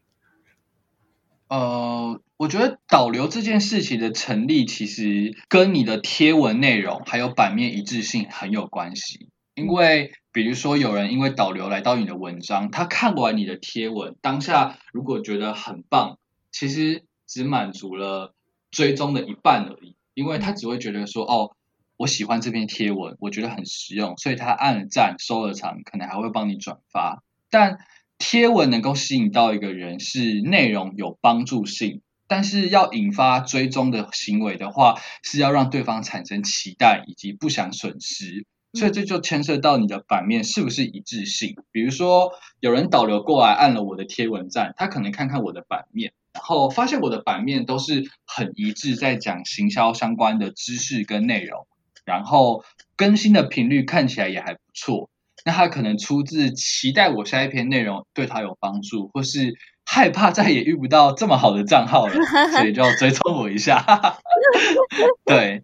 呃，我觉得导流这件事情的成立，其实跟你的贴文内容还有版面一致性很有关系。因为比如说有人因为导流来到你的文章，他看完你的贴文，当下如果觉得很棒，其实只满足了追踪的一半而已。因为他只会觉得说，哦，我喜欢这篇贴文，我觉得很实用，所以他按了赞，收了藏，可能还会帮你转发。但贴文能够吸引到一个人，是内容有帮助性，但是要引发追踪的行为的话，是要让对方产生期待以及不想损失。所以这就牵涉到你的版面是不是一致性。比如说，有人导流过来按了我的贴文赞，他可能看看我的版面，然后发现我的版面都是很一致，在讲行销相关的知识跟内容，然后更新的频率看起来也还不错。那他可能出自期待我下一篇内容对他有帮助，或是害怕再也遇不到这么好的账号了，所以就要追踪我一下。对，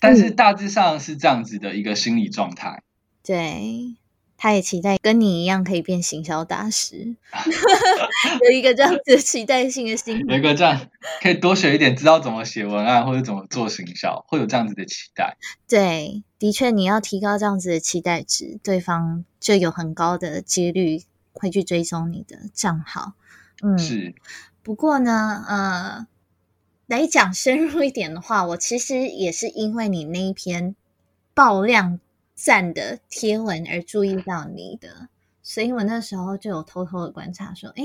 但是大致上是这样子的一个心理状态。对，他也期待跟你一样可以变行销大师，有一个这样子期待性的心，有一个这样可以多学一点，知道怎么写文案或者怎么做行销，会有这样子的期待。对。的确，你要提高这样子的期待值，对方就有很高的几率会去追踪你的账号。嗯，是。不过呢，呃，来讲深入一点的话，我其实也是因为你那一篇爆量赞的贴文而注意到你的，所以我那时候就有偷偷的观察说，哎。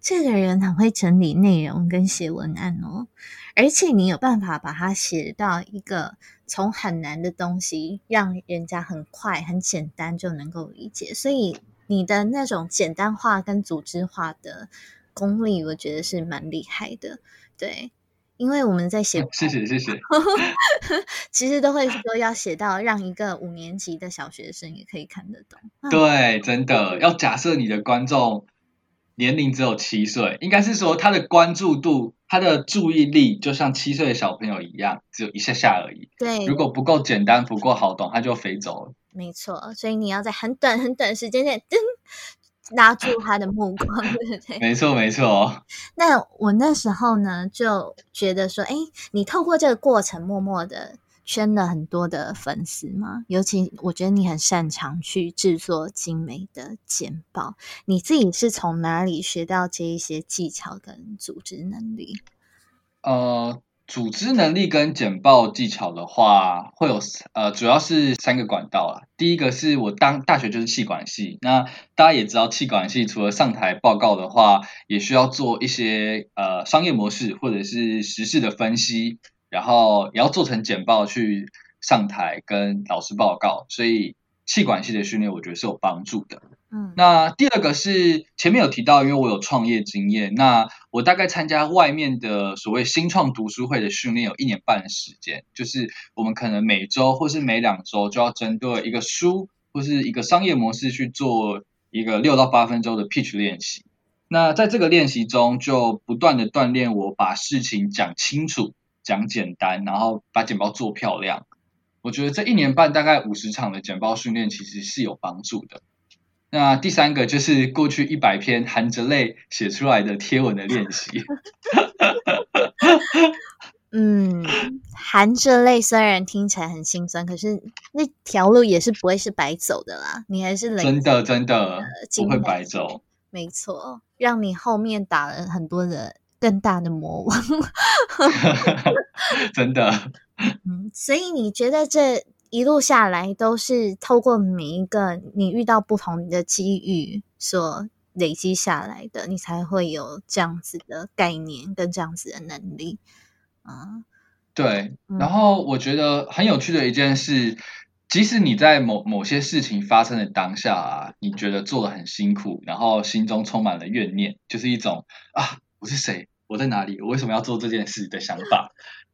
这个人很会整理内容跟写文案哦，而且你有办法把它写到一个从很难的东西，让人家很快很简单就能够理解。所以你的那种简单化跟组织化的功力，我觉得是蛮厉害的。对，因为我们在写，谢谢谢谢，其实都会说要写到让一个五年级的小学生也可以看得懂。对，真的要假设你的观众。年龄只有七岁，应该是说他的关注度、他的注意力就像七岁的小朋友一样，只有一下下而已。对，如果不够简单、不够好懂，他就飞走了。没错，所以你要在很短很短时间内，噔，拉住他的目光，对不对？没错，没错。那我那时候呢，就觉得说，哎，你透过这个过程，默默的。圈了很多的粉丝吗，尤其我觉得你很擅长去制作精美的简报。你自己是从哪里学到这一些技巧跟组织能力？呃，组织能力跟简报技巧的话，会有呃，主要是三个管道啊。第一个是我当大学就是气管系，那大家也知道，气管系除了上台报告的话，也需要做一些呃商业模式或者是时事的分析。然后也要做成简报去上台跟老师报告，所以气管系的训练我觉得是有帮助的。嗯，那第二个是前面有提到，因为我有创业经验，那我大概参加外面的所谓新创读书会的训练有一年半的时间，就是我们可能每周或是每两周就要针对一个书或是一个商业模式去做一个六到八分钟的 pitch 练习。那在这个练习中，就不断的锻炼我把事情讲清楚。讲简单，然后把简报做漂亮。我觉得这一年半大概五十场的简报训练其实是有帮助的。那第三个就是过去一百篇含着泪写出来的贴文的练习。嗯，含着泪虽然听起来很心酸，可是那条路也是不会是白走的啦。你还是真的真的不会白走。没错，让你后面打了很多的。更大的魔王，真的。嗯，所以你觉得这一路下来都是透过每一个你遇到不同的机遇所累积下来的，你才会有这样子的概念跟这样子的能力。啊，对。然后我觉得很有趣的一件事，即使你在某某些事情发生的当下啊，你觉得做的很辛苦，然后心中充满了怨念，就是一种啊。我是谁？我在哪里？我为什么要做这件事的想法？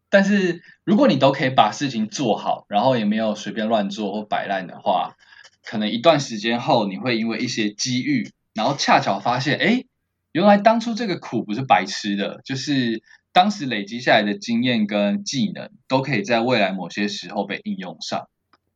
但是如果你都可以把事情做好，然后也没有随便乱做或摆烂的话，可能一段时间后，你会因为一些机遇，然后恰巧发现，哎，原来当初这个苦不是白吃的，就是当时累积下来的经验跟技能，都可以在未来某些时候被应用上。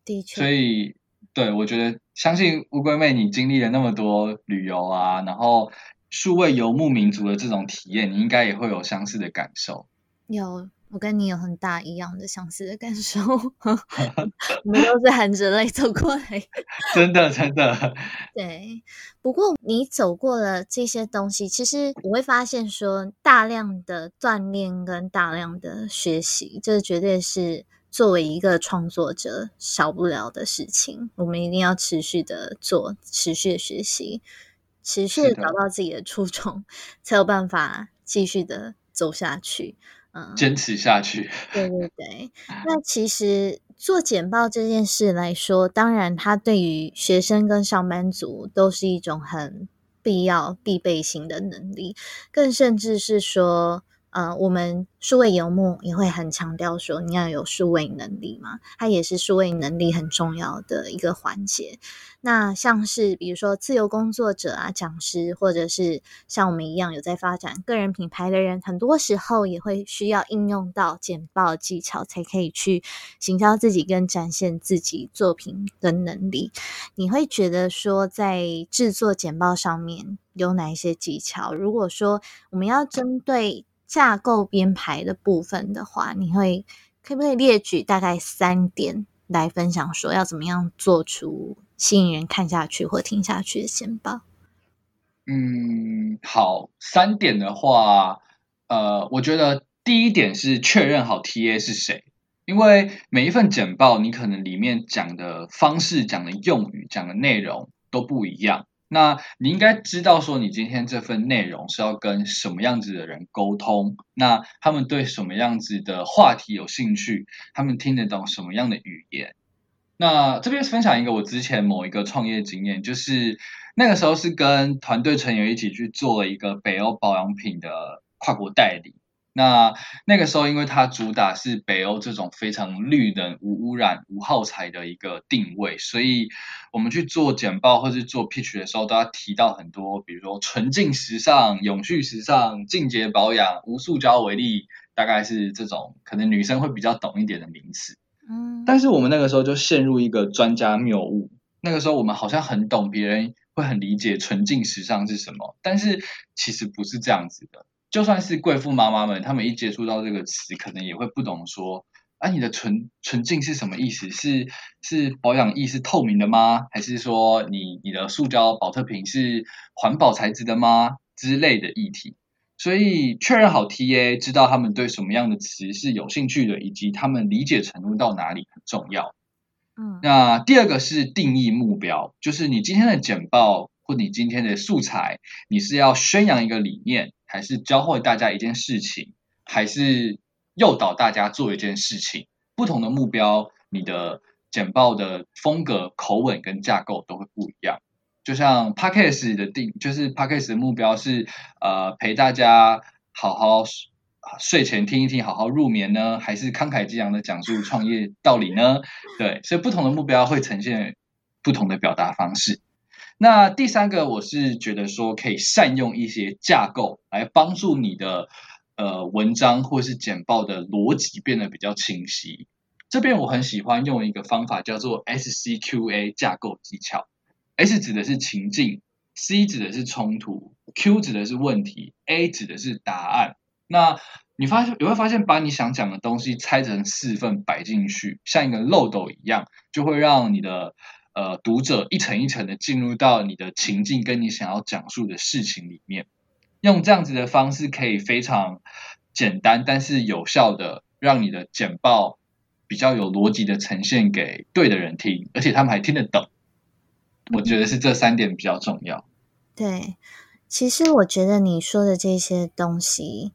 的确，所以对我觉得，相信乌龟妹，你经历了那么多旅游啊，然后。数位游牧民族的这种体验，你应该也会有相似的感受。有，我跟你有很大一样的相似的感受，我们都是含着泪走过来，真的真的。对，不过你走过了这些东西，其实我会发现说，大量的锻炼跟大量的学习，这绝对是作为一个创作者少不了的事情。我们一定要持续的做，持续的学习，持续的找到自己的初衷，才有办法继续的走下去。嗯坚持下去。对对对，那其实做简报这件事来说，当然它对于学生跟上班族都是一种很必要、必备型的能力，更甚至是说。呃，我们数位游牧也会很强调说，你要有数位能力嘛，它也是数位能力很重要的一个环节。那像是比如说自由工作者啊、讲师，或者是像我们一样有在发展个人品牌的人，很多时候也会需要应用到简报技巧，才可以去行销自己跟展现自己作品的能力。你会觉得说，在制作简报上面有哪一些技巧？如果说我们要针对架构编排的部分的话，你会可不可以列举大概三点来分享，说要怎么样做出吸引人看下去或听下去的简报？嗯，好，三点的话，呃，我觉得第一点是确认好 TA 是谁，因为每一份简报，你可能里面讲的方式、讲的用语、讲的内容都不一样。那你应该知道，说你今天这份内容是要跟什么样子的人沟通，那他们对什么样子的话题有兴趣，他们听得懂什么样的语言。那这边分享一个我之前某一个创业经验，就是那个时候是跟团队成员一起去做了一个北欧保养品的跨国代理。那那个时候，因为它主打是北欧这种非常绿能、无污染、无耗材的一个定位，所以我们去做简报或是做 pitch 的时候，都要提到很多，比如说纯净时尚、永续时尚、净洁保养、无塑胶为例，大概是这种可能女生会比较懂一点的名词。嗯，但是我们那个时候就陷入一个专家谬误。那个时候我们好像很懂，别人会很理解纯净时尚是什么，但是其实不是这样子的。就算是贵妇妈妈们，她们一接触到这个词，可能也会不懂说，啊，你的纯纯净是什么意思？是是保养液是透明的吗？还是说你你的塑胶保特瓶是环保材质的吗？之类的议题。所以确认好 TA，知道他们对什么样的词是有兴趣的，以及他们理解程度到哪里很重要。嗯，那第二个是定义目标，就是你今天的简报或你今天的素材，你是要宣扬一个理念。还是教会大家一件事情，还是诱导大家做一件事情？不同的目标，你的简报的风格、口吻跟架构都会不一样。就像 p a c k a g e 的定，就是 p a c k a g e 的目标是呃陪大家好好睡前听一听，好好入眠呢，还是慷慨激昂的讲述创业道理呢？对，所以不同的目标会呈现不同的表达方式。那第三个，我是觉得说可以善用一些架构来帮助你的呃文章或是简报的逻辑变得比较清晰。这边我很喜欢用一个方法叫做 SCQA 架构技巧。S 指的是情境，C 指的是冲突，Q 指的是问题，A 指的是答案。那你发现你会发现，把你想讲的东西拆成四份摆进去，像一个漏斗一样，就会让你的。呃，读者一层一层的进入到你的情境，跟你想要讲述的事情里面，用这样子的方式，可以非常简单，但是有效的让你的简报比较有逻辑的呈现给对的人听，而且他们还听得懂。我觉得是这三点比较重要。对，其实我觉得你说的这些东西，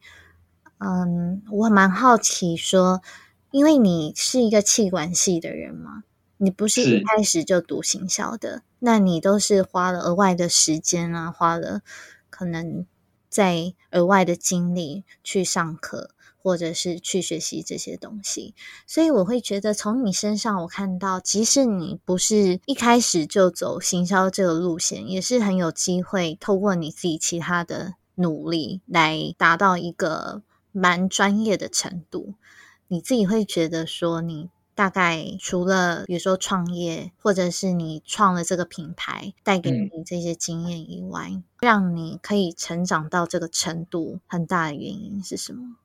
嗯，我蛮好奇，说因为你是一个气管系的人嘛。你不是一开始就读行销的，那你都是花了额外的时间啊，花了可能在额外的精力去上课，或者是去学习这些东西。所以我会觉得，从你身上我看到，即使你不是一开始就走行销这个路线，也是很有机会透过你自己其他的努力来达到一个蛮专业的程度。你自己会觉得说你。大概除了比如说创业，或者是你创了这个品牌带给你这些经验以外，让你可以成长到这个程度，很大的原因是什么？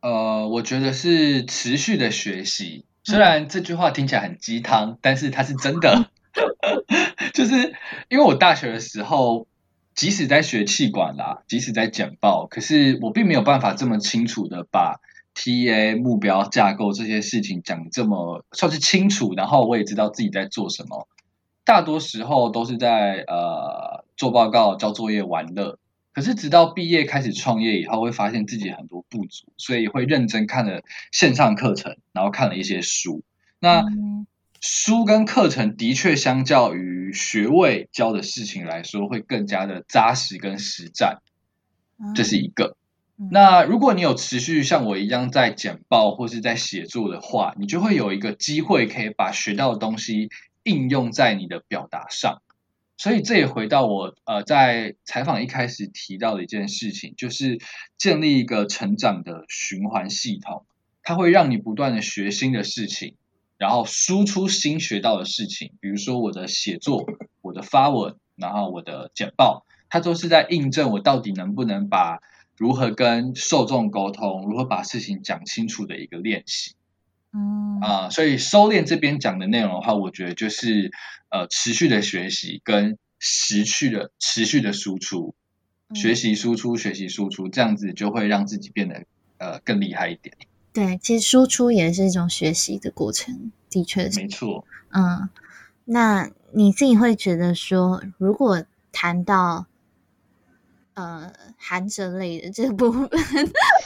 呃，我觉得是持续的学习。虽然这句话听起来很鸡汤，但是它是真的。就是因为我大学的时候，即使在学气管啦，即使在简报，可是我并没有办法这么清楚的把 TA 目标架构这些事情讲这么算是清楚，然后我也知道自己在做什么。大多时候都是在呃做报告、交作业、玩乐。可是直到毕业开始创业以后，会发现自己很多不足，所以会认真看了线上课程，然后看了一些书。那书跟课程的确相较于学位教的事情来说，会更加的扎实跟实战，这是一个。那如果你有持续像我一样在简报或是在写作的话，你就会有一个机会可以把学到的东西应用在你的表达上。所以这也回到我呃在采访一开始提到的一件事情，就是建立一个成长的循环系统，它会让你不断的学新的事情，然后输出新学到的事情。比如说我的写作、我的发文，然后我的简报，它都是在印证我到底能不能把如何跟受众沟通、如何把事情讲清楚的一个练习。嗯啊，所以收敛这边讲的内容的话，我觉得就是呃持续的学习跟持续的持续的输出，学习输出学习输出，这样子就会让自己变得呃更厉害一点。对，其实输出也是一种学习的过程，的确是没错。嗯，那你自己会觉得说，如果谈到。呃，含着泪的这部分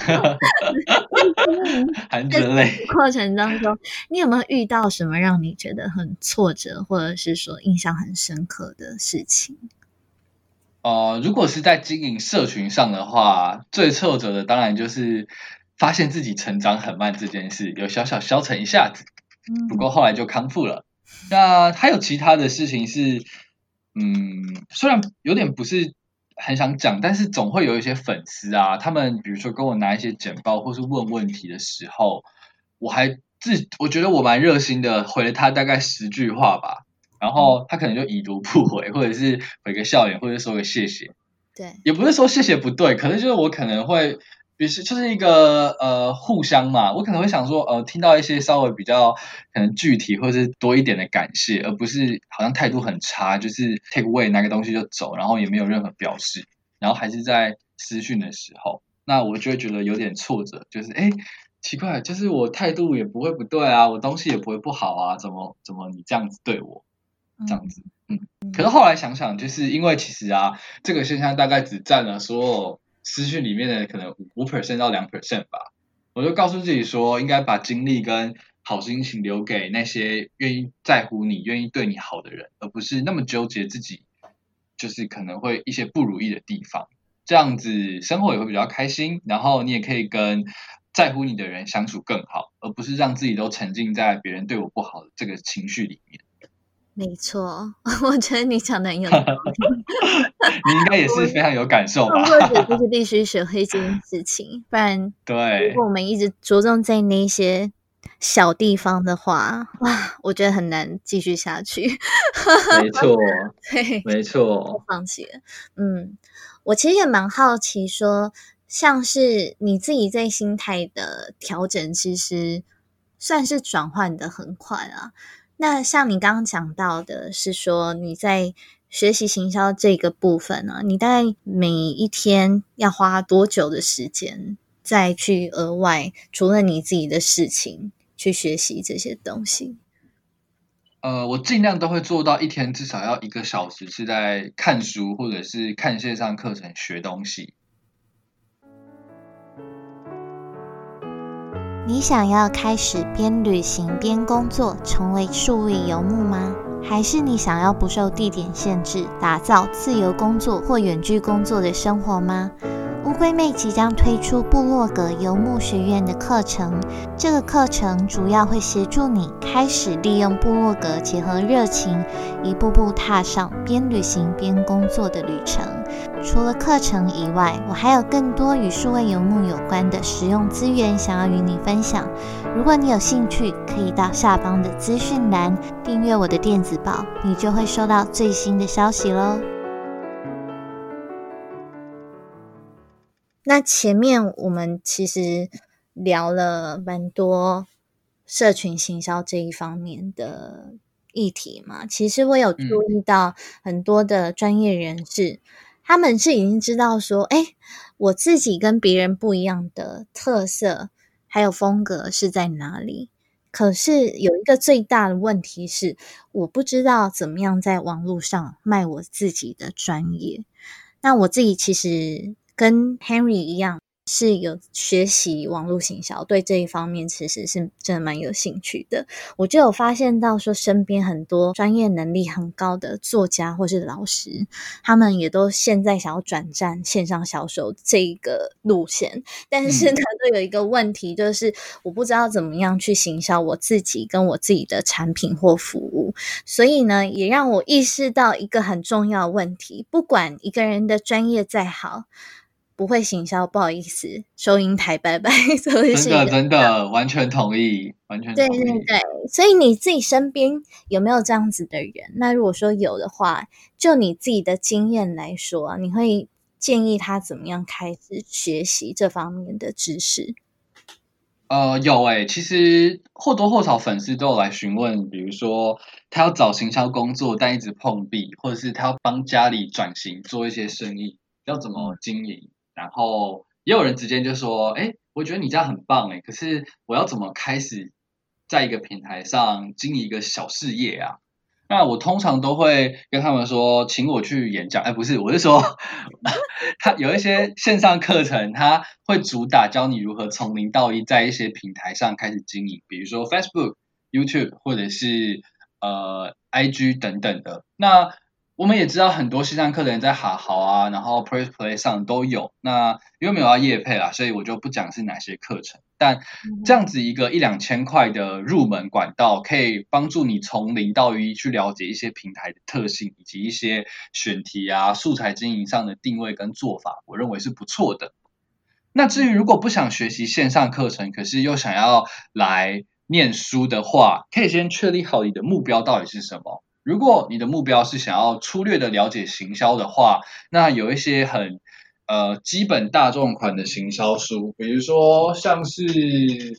含着泪过程当中，你有没有遇到什么让你觉得很挫折，或者是说印象很深刻的事情？呃，如果是在经营社群上的话，最挫折的当然就是发现自己成长很慢这件事，有小小消沉一下子。不过后来就康复了。那还有其他的事情是，嗯，虽然有点不是。很想讲，但是总会有一些粉丝啊，他们比如说跟我拿一些简报或是问问题的时候，我还自我觉得我蛮热心的，回了他大概十句话吧，然后他可能就已读不回，或者是回个笑脸，或者说个谢谢。对，也不是说谢谢不对，可能就是我可能会。比是就是一个呃互相嘛，我可能会想说呃听到一些稍微比较可能具体或者是多一点的感谢，而不是好像态度很差，就是 take away 拿个东西就走，然后也没有任何表示，然后还是在私讯的时候，那我就会觉得有点挫折，就是哎奇怪，就是我态度也不会不对啊，我东西也不会不好啊，怎么怎么你这样子对我这样子，嗯，可是后来想想，就是因为其实啊这个现象大概只占了所有。资讯里面的可能五 percent 到两 percent 吧，我就告诉自己说，应该把精力跟好心情留给那些愿意在乎你、愿意对你好的人，而不是那么纠结自己，就是可能会一些不如意的地方。这样子生活也会比较开心，然后你也可以跟在乎你的人相处更好，而不是让自己都沉浸在别人对我不好的这个情绪里面。没错，我觉得你讲的很有道理。你应该也是非常有感受吧？或者就是必须学会这件事情，不然对。如果我们一直着重在那些小地方的话，哇，我觉得很难继续下去。没错，对，没错，放弃了。嗯，我其实也蛮好奇，说像是你自己在心态的调整，其实算是转换的很快啊。那像你刚刚讲到的，是说你在学习行销这个部分呢，你大概每一天要花多久的时间再去额外除了你自己的事情去学习这些东西？呃，我尽量都会做到一天至少要一个小时是在看书或者是看线上课程学东西。你想要开始边旅行边工作，成为数位游牧吗？还是你想要不受地点限制，打造自由工作或远距工作的生活吗？乌龟妹即将推出部落格游牧学院的课程，这个课程主要会协助你开始利用部落格结合热情，一步步踏上边旅行边工作的旅程。除了课程以外，我还有更多与数位游牧有关的实用资源想要与你分享。如果你有兴趣，可以到下方的资讯栏订阅我的电子报，你就会收到最新的消息喽。那前面我们其实聊了蛮多社群行销这一方面的议题嘛。其实我有注意到很多的专业人士，他们是已经知道说，哎，我自己跟别人不一样的特色还有风格是在哪里。可是有一个最大的问题是，我不知道怎么样在网络上卖我自己的专业。那我自己其实跟 Henry 一样。是有学习网络行销，对这一方面其实是真的蛮有兴趣的。我就有发现到说，身边很多专业能力很高的作家或是老师，他们也都现在想要转战线上销售这一个路线。但是呢，都有一个问题，就是我不知道怎么样去行销我自己跟我自己的产品或服务。所以呢，也让我意识到一个很重要的问题：不管一个人的专业再好。不会行销，不好意思，收银台拜拜。真的真的完全同意，完全对对对。所以你自己身边有没有这样子的人？那如果说有的话，就你自己的经验来说，你会建议他怎么样开始学习这方面的知识？呃，有诶，其实或多或少粉丝都有来询问，比如说他要找行销工作，但一直碰壁，或者是他要帮家里转型做一些生意，要怎么经营？然后也有人直接就说：“哎，我觉得你这样很棒哎，可是我要怎么开始在一个平台上经营一个小事业啊？”那我通常都会跟他们说：“请我去演讲。”哎，不是，我是说，他有一些线上课程，他会主打教你如何从零到一在一些平台上开始经营，比如说 Facebook、YouTube 或者是呃 IG 等等的。那我们也知道很多线上课程在哈豪啊，然后 Press Play 上都有。那因为没有要业配啊，所以我就不讲是哪些课程。但这样子一个一两千块的入门管道，可以帮助你从零到一去了解一些平台的特性，以及一些选题啊、素材经营上的定位跟做法，我认为是不错的。那至于如果不想学习线上课程，可是又想要来念书的话，可以先确立好你的目标到底是什么。如果你的目标是想要粗略的了解行销的话，那有一些很呃基本大众款的行销书，比如说像是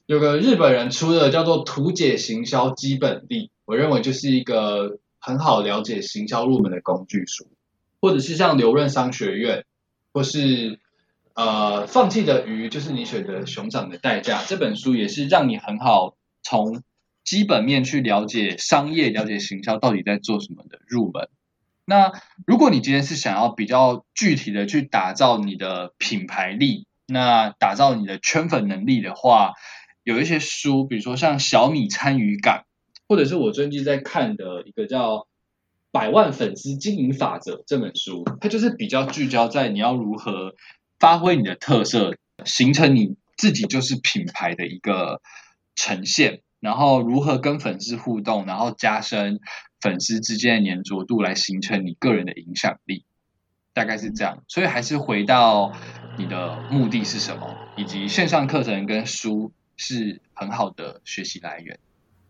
有个日本人出的叫做《图解行销基本力》，我认为就是一个很好了解行销入门的工具书，或者是像刘润商学院，或是呃放弃的鱼就是你选择熊掌的代价这本书，也是让你很好从。基本面去了解商业、了解行销到底在做什么的入门。那如果你今天是想要比较具体的去打造你的品牌力，那打造你的圈粉能力的话，有一些书，比如说像小米参与感，或者是我最近在看的一个叫《百万粉丝经营法则》这本书，它就是比较聚焦在你要如何发挥你的特色，形成你自己就是品牌的一个呈现。然后如何跟粉丝互动，然后加深粉丝之间的粘着度，来形成你个人的影响力，大概是这样。所以还是回到你的目的是什么，以及线上课程跟书是很好的学习来源。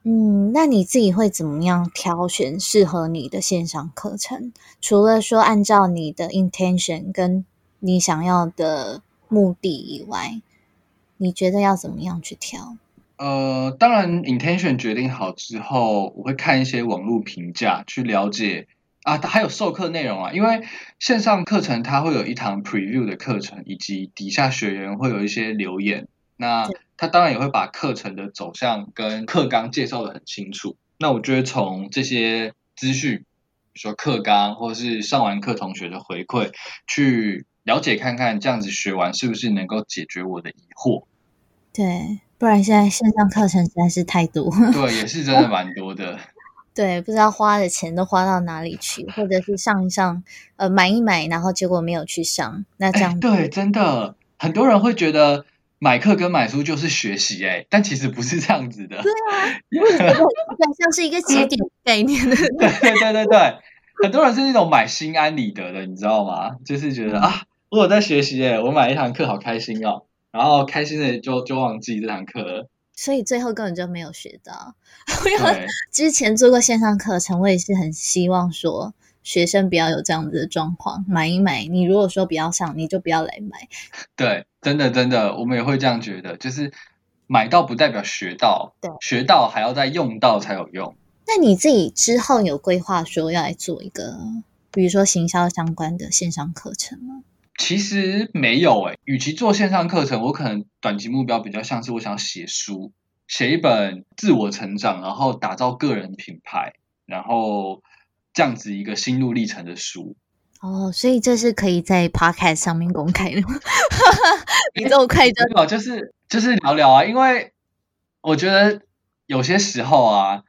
嗯，那你自己会怎么样挑选适合你的线上课程？除了说按照你的 intention 跟你想要的目的以外，你觉得要怎么样去挑？呃，当然，intention 决定好之后，我会看一些网络评价，去了解啊，还有授课内容啊。因为线上课程它会有一堂 preview 的课程，以及底下学员会有一些留言。那他当然也会把课程的走向跟课纲介绍的很清楚。那我就会从这些资讯，比如说课纲或是上完课同学的回馈，去了解看看这样子学完是不是能够解决我的疑惑。对。不然现在线上课程实在是太多，对，也是真的蛮多的。对，不知道花的钱都花到哪里去，或者是上一上，呃，买一买，然后结果没有去上，那这样对，真的很多人会觉得买课跟买书就是学习，哎，但其实不是这样子的。对啊，因为像是一个节点概念的。对对对对对，很多人是那种买心安理得的，你知道吗？就是觉得啊，我有在学习，哎，我买一堂课好开心哦。然后开心的就就忘记这堂课了，所以最后根本就没有学到。对，之前做过线上课程，我也是很希望说学生不要有这样子的状况，买一买。你如果说不要上，你就不要来买。对，真的真的，我们也会这样觉得，就是买到不代表学到，对，学到还要再用到才有用。那你自己之后有规划说要来做一个，比如说行销相关的线上课程吗？其实没有诶，与其做线上课程，我可能短期目标比较像是我想写书，写一本自我成长，然后打造个人品牌，然后这样子一个心路历程的书。哦，所以这是可以在 podcast 上面公开的吗？你这么快就没有，就是就是聊聊啊，因为我觉得有些时候啊，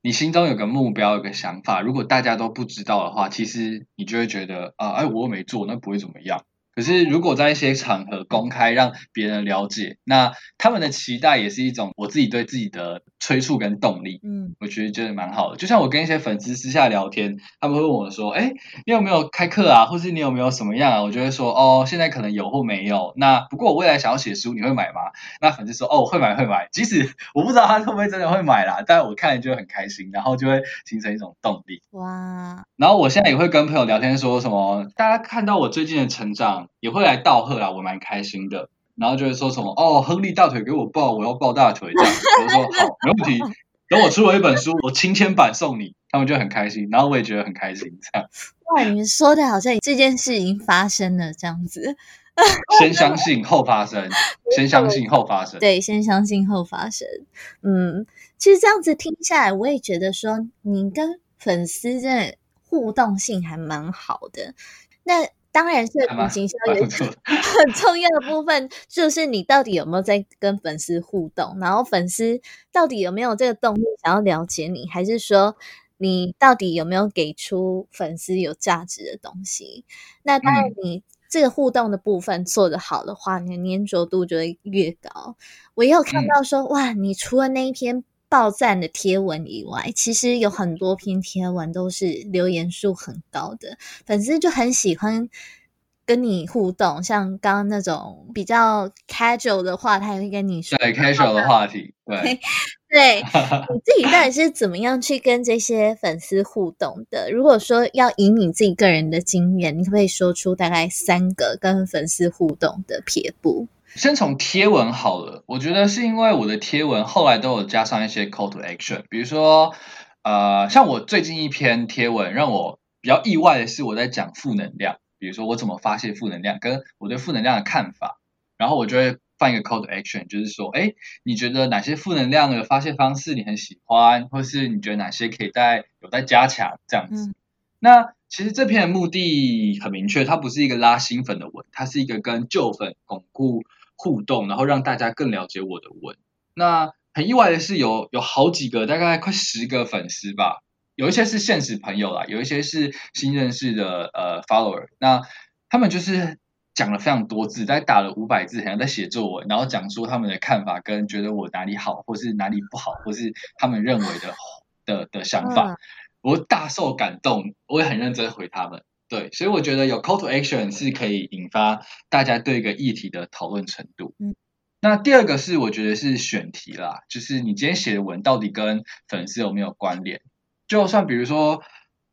你心中有个目标，有个想法，如果大家都不知道的话，其实你就会觉得啊，哎，我又没做，那不会怎么样。可是，如果在一些场合公开让别人了解，那他们的期待也是一种我自己对自己的催促跟动力。嗯，我觉得真的蛮好的。就像我跟一些粉丝私下聊天，他们会问我说：“哎，你有没有开课啊？或是你有没有什么样啊？”我就会说：“哦，现在可能有或没有。那不过我未来想要写书，你会买吗？”那粉丝说：“哦，会买，会买。”即使我不知道他会不会真的会买啦，但我看了就会很开心，然后就会形成一种动力。哇！然后我现在也会跟朋友聊天，说什么大家看到我最近的成长。也会来道贺啦，我蛮开心的。然后就会说什么哦，亨利大腿给我抱，我要抱大腿这样。我说好，没问题。等我出了一本书，我亲签版送你，他们就很开心。然后我也觉得很开心，这样。哇，你们说的好像这件事已经发生了这样子。先相信后发生，先相信后发生。对，先相信后发生。嗯，其实这样子听下来，我也觉得说你跟粉丝的互动性还蛮好的。那。当然是行销有很重要的部分，就是你到底有没有在跟粉丝互动，然后粉丝到底有没有这个动力想要了解你，还是说你到底有没有给出粉丝有价值的东西？那当然，你这个互动的部分做得好的话，你的粘着度就会越高。我也有看到说，哇，你除了那一篇。爆赞的贴文以外，其实有很多篇贴文都是留言数很高的，粉丝就很喜欢跟你互动。像刚刚那种比较 casual 的话，他也会跟你说。对 casual 的话题，对 对，你自己到底是怎么样去跟这些粉丝互动的？如果说要以你自己个人的经验，你可不可以说出大概三个跟粉丝互动的撇步？先从贴文好了，我觉得是因为我的贴文后来都有加上一些 call to action，比如说，呃，像我最近一篇贴文让我比较意外的是我在讲负能量，比如说我怎么发泄负能量，跟我对负能量的看法，然后我就会放一个 call to action，就是说，哎，你觉得哪些负能量的发泄方式你很喜欢，或是你觉得哪些可以在有待加强这样子？那其实这篇的目的很明确，它不是一个拉新粉的文，它是一个跟旧粉巩固。互动，然后让大家更了解我的文。那很意外的是，有有好几个，大概快十个粉丝吧。有一些是现实朋友啦，有一些是新认识的呃 follower。那他们就是讲了非常多字，大概打了五百字，好像在写作文，然后讲出他们的看法，跟觉得我哪里好，或是哪里不好，或是他们认为的的的想法。我大受感动，我也很认真回他们。对，所以我觉得有 call to action 是可以引发大家对一个议题的讨论程度。嗯，那第二个是我觉得是选题啦，就是你今天写的文到底跟粉丝有没有关联？就算比如说，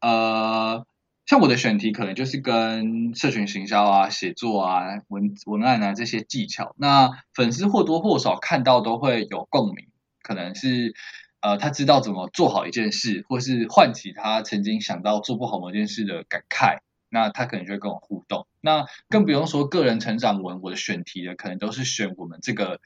呃，像我的选题可能就是跟社群行销啊、写作啊、文文案啊这些技巧，那粉丝或多或少看到都会有共鸣，可能是呃他知道怎么做好一件事，或是唤起他曾经想到做不好某件事的感慨。那他可能就会跟我互动，那更不用说个人成长文，我的选题的可能都是选我们这个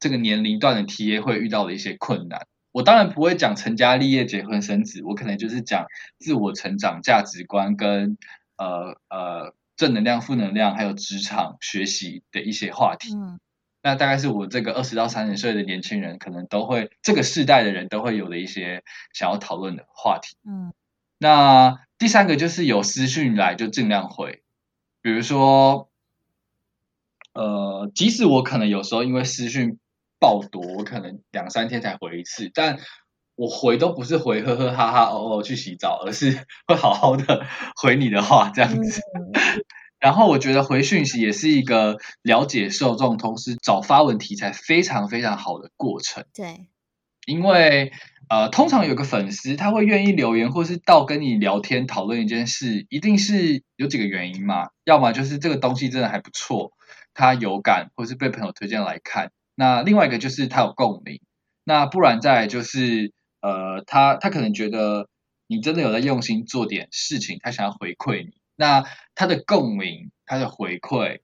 这个年龄段的 T A 会遇到的一些困难。我当然不会讲成家立业、结婚生子，我可能就是讲自我成长、价值观跟呃呃正能量、负能量，还有职场学习的一些话题。嗯，那大概是我这个二十到三十岁的年轻人可能都会这个世代的人都会有的一些想要讨论的话题。嗯。那第三个就是有私讯来就尽量回，比如说，呃，即使我可能有时候因为私讯爆多，我可能两三天才回一次，但我回都不是回呵呵哈哈哦哦去洗澡，而是 会好好的 回你的话这样子。然后我觉得回讯息也是一个了解受众，同时找发文题材非常非常好的过程。对，因为。呃，通常有个粉丝他会愿意留言，或是到跟你聊天讨论一件事，一定是有几个原因嘛。要么就是这个东西真的还不错，他有感，或是被朋友推荐来看；那另外一个就是他有共鸣，那不然再就是呃，他他可能觉得你真的有在用心做点事情，他想要回馈你，那他的共鸣、他的回馈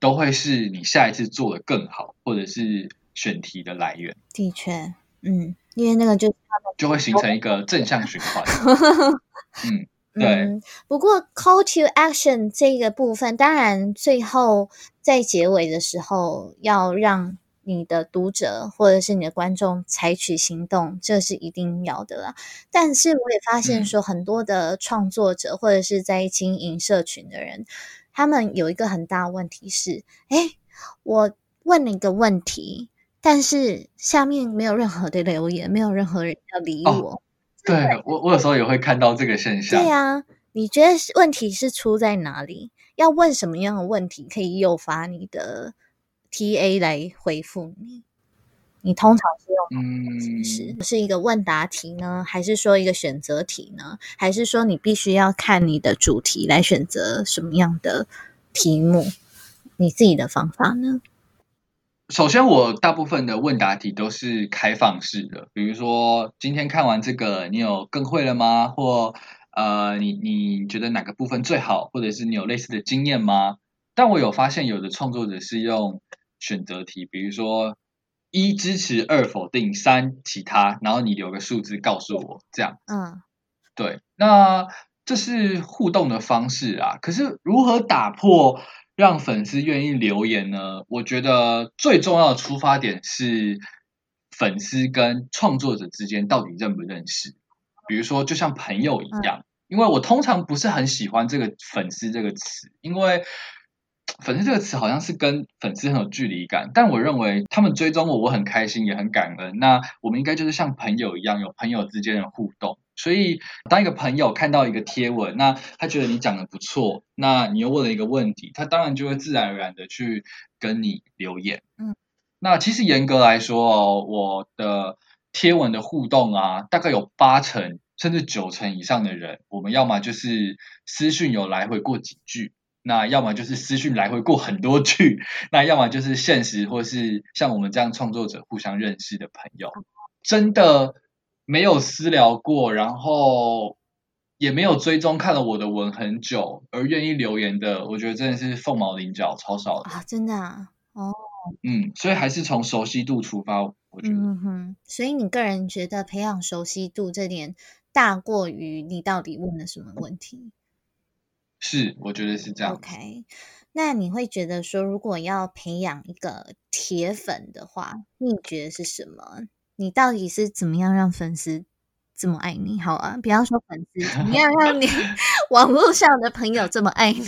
都会是你下一次做的更好，或者是选题的来源。的确，嗯，因为那个就就会形成一个正向循环。嗯。对，不过 call to action 这个部分，当然最后在结尾的时候要让你的读者或者是你的观众采取行动，这是一定要的啦。但是我也发现说，很多的创作者或者是在经营社群的人，他们有一个很大问题是：哎，我问了一个问题，但是下面没有任何的留言，没有任何人要理我。对我，我有时候也会看到这个现象。对呀，你觉得问题是出在哪里？要问什么样的问题可以诱发你的 TA 来回复你？你通常是用嗯，形式？是一个问答题呢，还是说一个选择题呢？还是说你必须要看你的主题来选择什么样的题目？你自己的方法呢？首先，我大部分的问答题都是开放式的，比如说今天看完这个，你有更会了吗？或呃，你你觉得哪个部分最好？或者是你有类似的经验吗？但我有发现，有的创作者是用选择题，比如说一支持，二否定，三其他，然后你留个数字告诉我，这样。嗯，对，那这是互动的方式啊。可是如何打破？让粉丝愿意留言呢？我觉得最重要的出发点是粉丝跟创作者之间到底认不认识。比如说，就像朋友一样，因为我通常不是很喜欢这个“粉丝”这个词，因为“粉丝”这个词好像是跟粉丝很有距离感。但我认为他们追踪我，我很开心，也很感恩。那我们应该就是像朋友一样，有朋友之间的互动。所以，当一个朋友看到一个贴文，那他觉得你讲的不错，那你又问了一个问题，他当然就会自然而然的去跟你留言。嗯，那其实严格来说哦，我的贴文的互动啊，大概有八成甚至九成以上的人，我们要么就是私讯有来回过几句，那要么就是私讯来回过很多句，那要么就是现实或是像我们这样创作者互相认识的朋友，真的。没有私聊过，然后也没有追踪看了我的文很久而愿意留言的，我觉得真的是凤毛麟角，超少的啊！真的啊，哦，嗯，所以还是从熟悉度出发，我觉得，嗯哼，所以你个人觉得培养熟悉度这点大过于你到底问了什么问题？是，我觉得是这样。OK，那你会觉得说，如果要培养一个铁粉的话，秘诀是什么？你到底是怎么样让粉丝这么爱你？好啊，不要说粉丝，怎么样让你 网络上的朋友这么爱你？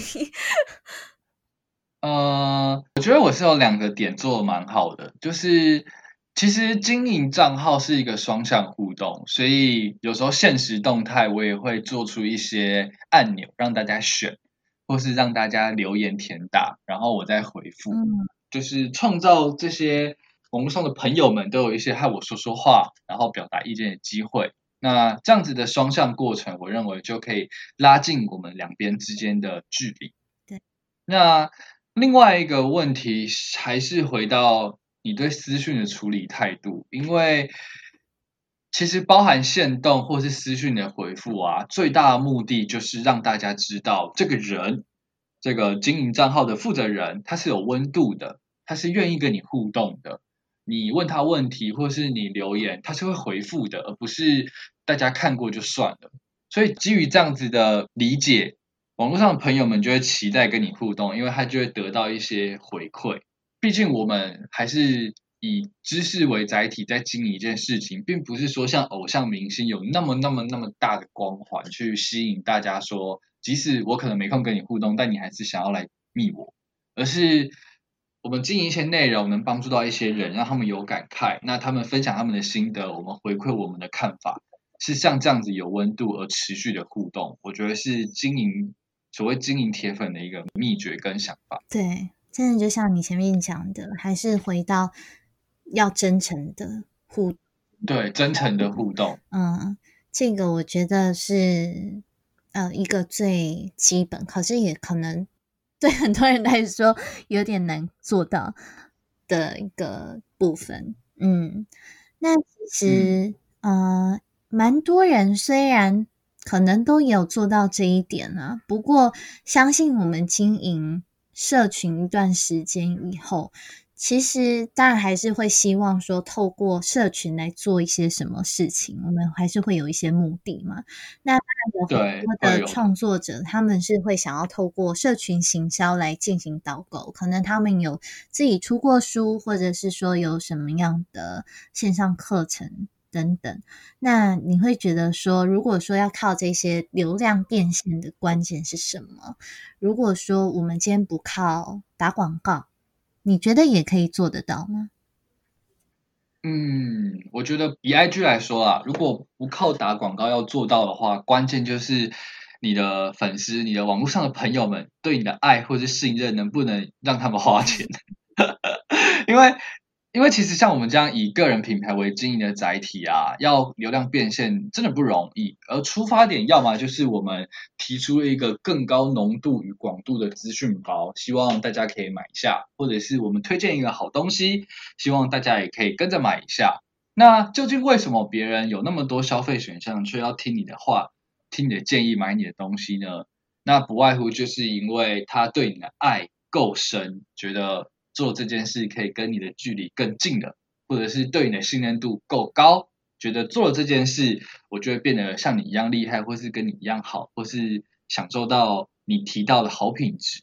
呃，我觉得我是有两个点做的蛮好的，就是其实经营账号是一个双向互动，所以有时候现实动态我也会做出一些按钮让大家选，或是让大家留言填答，然后我再回复，就是创造这些。网络上的朋友们都有一些和我说说话，然后表达意见的机会。那这样子的双向过程，我认为就可以拉近我们两边之间的距离。对。那另外一个问题还是回到你对私讯的处理态度，因为其实包含限动或是私讯的回复啊，最大的目的就是让大家知道这个人，这个经营账号的负责人，他是有温度的，他是愿意跟你互动的。你问他问题，或是你留言，他是会回复的，而不是大家看过就算了。所以基于这样子的理解，网络上的朋友们就会期待跟你互动，因为他就会得到一些回馈。毕竟我们还是以知识为载体在经营一件事情，并不是说像偶像明星有那么那么那么大的光环去吸引大家说，即使我可能没空跟你互动，但你还是想要来密我，而是。我们经营一些内容，能帮助到一些人，让他们有感慨。那他们分享他们的心得，我们回馈我们的看法，是像这样子有温度而持续的互动。我觉得是经营所谓经营铁粉的一个秘诀跟想法。对，真的就像你前面讲的，还是回到要真诚的互对真诚的互动。嗯，这个我觉得是呃一个最基本，可是也可能。对很多人来说有点难做到，的一个部分。嗯，那其实呃，蛮多人虽然可能都有做到这一点啊，不过相信我们经营社群一段时间以后。其实当然还是会希望说，透过社群来做一些什么事情，我们还是会有一些目的嘛。那有很多的创作者，他们是会想要透过社群行销来进行导购，可能他们有自己出过书，或者是说有什么样的线上课程等等。那你会觉得说，如果说要靠这些流量变现的关键是什么？如果说我们今天不靠打广告？你觉得也可以做得到吗？嗯，我觉得以 IG 来说啊，如果不靠打广告要做到的话，关键就是你的粉丝、你的网络上的朋友们对你的爱或者信任，能不能让他们花钱？因为。因为其实像我们这样以个人品牌为经营的载体啊，要流量变现真的不容易。而出发点要么就是我们提出了一个更高浓度与广度的资讯包，希望大家可以买一下；或者是我们推荐一个好东西，希望大家也可以跟着买一下。那究竟为什么别人有那么多消费选项，却要听你的话、听你的建议买你的东西呢？那不外乎就是因为他对你的爱够深，觉得。做这件事可以跟你的距离更近了，或者是对你的信任度够高，觉得做了这件事，我就会变得像你一样厉害，或是跟你一样好，或是享受到你提到的好品质。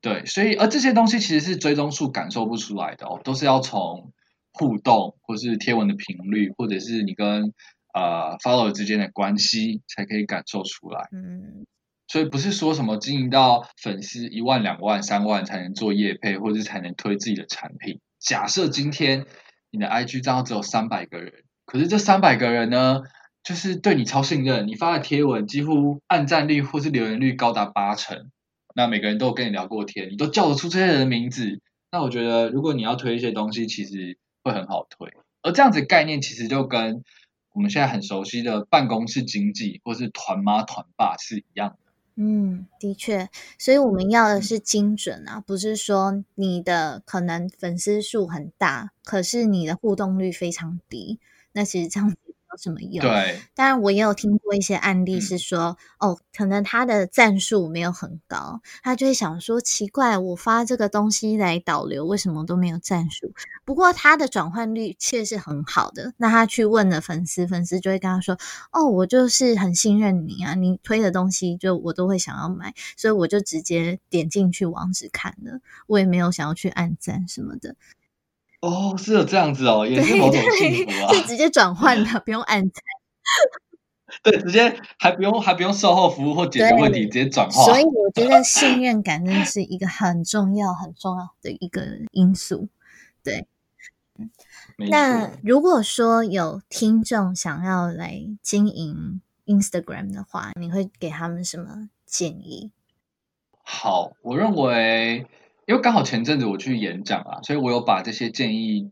对，所以而这些东西其实是追踪数感受不出来的哦，都是要从互动，或是贴文的频率，或者是你跟呃 follower 之间的关系，才可以感受出来。嗯。所以不是说什么经营到粉丝一万、两万、三万才能做业配，或者才能推自己的产品。假设今天你的 IG 账号只有三百个人，可是这三百个人呢，就是对你超信任，你发的贴文几乎按赞率或是留言率高达八成，那每个人都有跟你聊过天，你都叫得出这些人的名字，那我觉得如果你要推一些东西，其实会很好推。而这样子概念其实就跟我们现在很熟悉的办公室经济或是团妈团爸是一样。嗯，的确，所以我们要的是精准啊，不是说你的可能粉丝数很大，可是你的互动率非常低，那其实这样。有什么用？对，当然我也有听过一些案例，是说哦，可能他的赞数没有很高，他就会想说奇怪，我发这个东西来导流，为什么都没有赞数？不过他的转换率却是很好的。那他去问了粉丝，粉丝就会跟他说：“哦，我就是很信任你啊，你推的东西就我都会想要买，所以我就直接点进去网址看了，我也没有想要去按赞什么的。”哦，是有这样子哦，也是某种幸福啊，是直接转换的，不用按赞。对，直接还不用还不用售后服务或解决问题，直接转化。所以我觉得信任感真的是一个很重要很重要的一个因素。对，那如果说有听众想要来经营 Instagram 的话，你会给他们什么建议？好，我认为。因为刚好前阵子我去演讲啊，所以我有把这些建议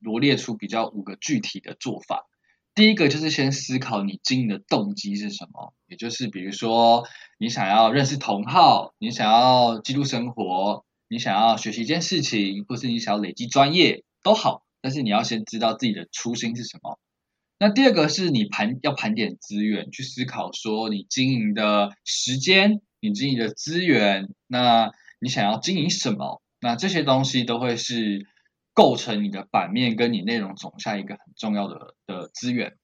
罗列出比较五个具体的做法。第一个就是先思考你经营的动机是什么，也就是比如说你想要认识同好，你想要记录生活，你想要学习一件事情，或是你想要累积专业都好，但是你要先知道自己的初心是什么。那第二个是你盘要盘点资源，去思考说你经营的时间，你经营的资源，那。你想要经营什么？那这些东西都会是构成你的版面跟你内容总下一个很重要的的资源。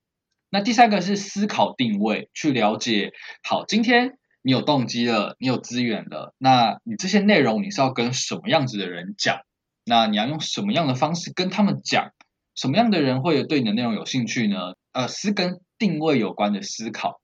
那第三个是思考定位，去了解好，今天你有动机了，你有资源了，那你这些内容你是要跟什么样子的人讲？那你要用什么样的方式跟他们讲？什么样的人会对你的内容有兴趣呢？呃，是跟定位有关的思考。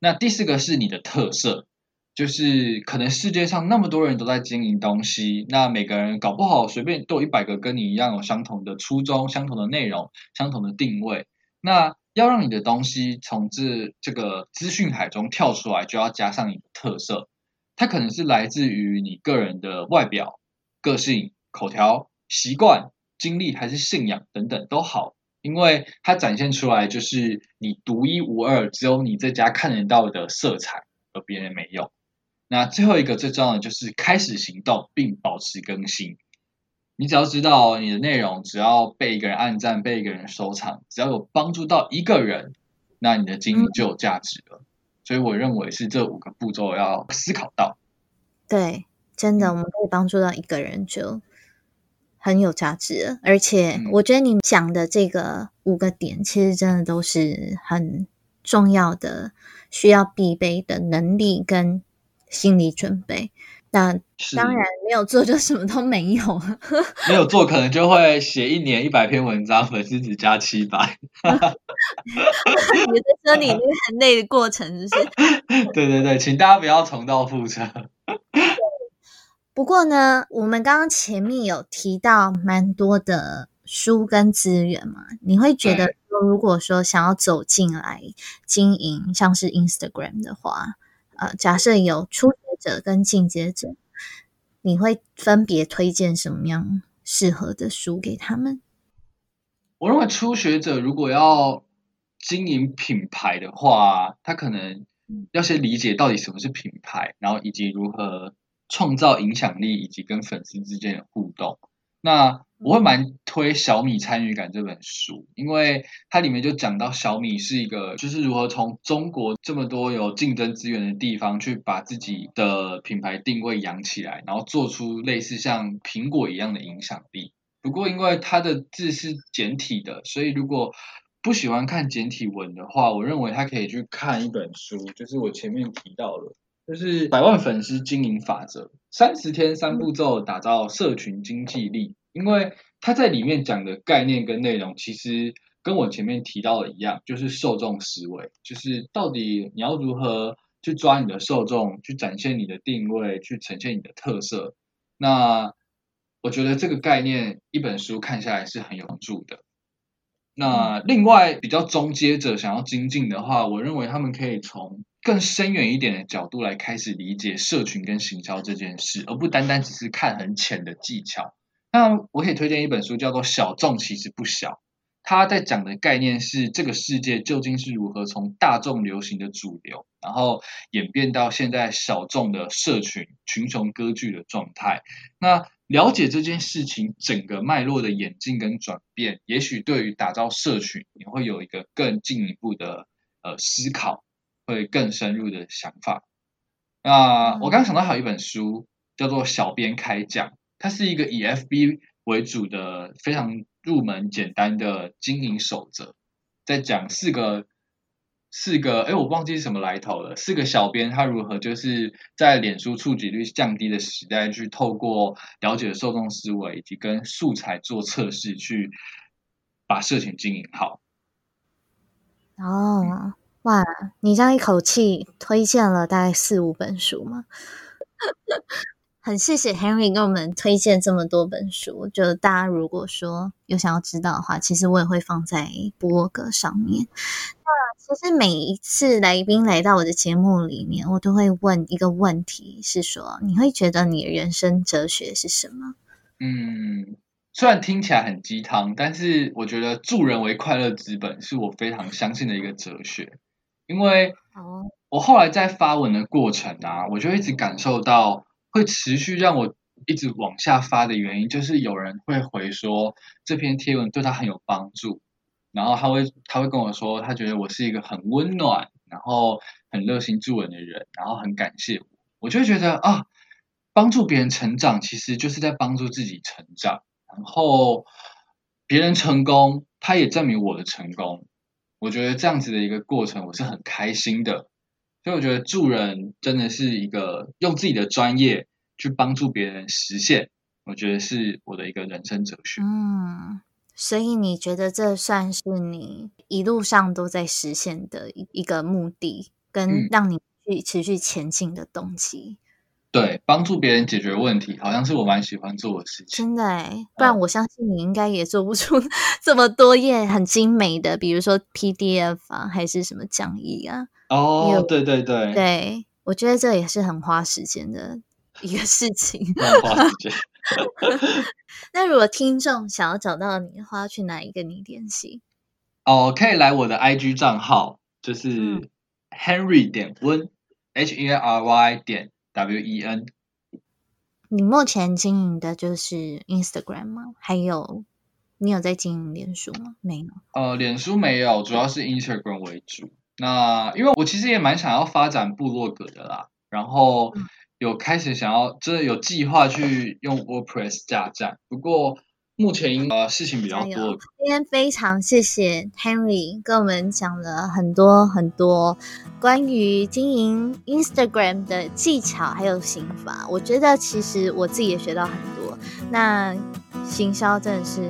那第四个是你的特色。就是可能世界上那么多人都在经营东西，那每个人搞不好随便都有一百个跟你一样有相同的初衷、相同的内容、相同的定位。那要让你的东西从这这个资讯海中跳出来，就要加上你的特色。它可能是来自于你个人的外表、个性、口条、习惯、经历，还是信仰等等都好，因为它展现出来就是你独一无二、只有你这家看得到的色彩，而别人没有。那最后一个最重要的就是开始行动并保持更新。你只要知道你的内容，只要被一个人按赞，被一个人收藏，只要有帮助到一个人，那你的经营就有价值了。所以我认为是这五个步骤要思考到。对，真的，我们可以帮助到一个人就很有价值了。而且我觉得你讲的这个五个点，其实真的都是很重要的，需要必备的能力跟心理准备。那当然没有做就什么都没有，没有做可能就会写一年一百篇文章，粉丝只加七百。你在说你那个很累的过程，是不是？对对对，请大家不要重蹈覆辙。不过呢，我们刚刚前面有提到蛮多的书跟资源嘛，你会觉得说，如果说想要走进来经营像是 Instagram 的话，呃，假设有初学者跟进阶者，你会分别推荐什么样适合的书给他们？我认为初学者如果要经营品牌的话，他可能要先理解到底什么是品牌，然后以及如何创造影响力，以及跟粉丝之间的互动。那我会蛮推小米参与感这本书，因为它里面就讲到小米是一个，就是如何从中国这么多有竞争资源的地方，去把自己的品牌定位养起来，然后做出类似像苹果一样的影响力。不过因为它的字是简体的，所以如果不喜欢看简体文的话，我认为他可以去看一本书，就是我前面提到的，就是《百万粉丝经营法则》，三十天三步骤打造社群经济力。因为他在里面讲的概念跟内容，其实跟我前面提到的一样，就是受众思维，就是到底你要如何去抓你的受众，去展现你的定位，去呈现你的特色。那我觉得这个概念一本书看下来是很有助的。那另外比较中阶者想要精进的话，我认为他们可以从更深远一点的角度来开始理解社群跟行销这件事，而不单单只是看很浅的技巧。那我可以推荐一本书，叫做《小众其实不小》。他在讲的概念是，这个世界究竟是如何从大众流行的主流，然后演变到现在小众的社群群雄割据的状态。那了解这件事情整个脉络的演进跟转变，也许对于打造社群，你会有一个更进一步的呃思考，会更深入的想法。那我刚刚想到还有一本书，叫做《小编开讲》。它是一个以 FB 为主的非常入门简单的经营守则，在讲四个四个，哎，我忘记是什么来头了。四个小编他如何就是在脸书触及率降低的时代，去透过了解受众思维以及跟素材做测试，去把社群经营好。哦，哇，你这样一口气推荐了大概四五本书吗？很谢谢 Henry 给我们推荐这么多本书，就大家如果说有想要知道的话，其实我也会放在博格上面。那其实每一次来宾来到我的节目里面，我都会问一个问题，是说你会觉得你的人生哲学是什么？嗯，虽然听起来很鸡汤，但是我觉得助人为快乐之本是我非常相信的一个哲学。因为我后来在发文的过程啊，我就一直感受到。会持续让我一直往下发的原因，就是有人会回说这篇贴文对他很有帮助，然后他会他会跟我说，他觉得我是一个很温暖，然后很热心助人的人，然后很感谢我。我就觉得啊，帮助别人成长，其实就是在帮助自己成长。然后别人成功，他也证明我的成功。我觉得这样子的一个过程，我是很开心的。所以我觉得助人真的是一个用自己的专业去帮助别人实现，我觉得是我的一个人生哲学。嗯，所以你觉得这算是你一路上都在实现的一一个目的，跟让你去持续前进的动机？对，帮助别人解决问题，好像是我蛮喜欢做的事情。真的哎，不然我相信你应该也做不出 这么多页很精美的，比如说 PDF 啊，还是什么讲义啊。哦，对对对，对我觉得这也是很花时间的一个事情。花时间。那如果听众想要找到你的话，去哪一个你联系？哦，可以来我的 IG 账号，就是 Henry 点温 H E R Y 点 W E N。你目前经营的就是 Instagram 吗？还有你有在经营脸书吗？没有。呃，脸书没有，主要是 Instagram 为主。那因为我其实也蛮想要发展部落格的啦，然后有开始想要，真的有计划去用 WordPress 架站。不过目前呃事情比较多。今天非常谢谢 Henry 跟我们讲了很多很多关于经营 Instagram 的技巧还有心法。我觉得其实我自己也学到很多。那行销真的是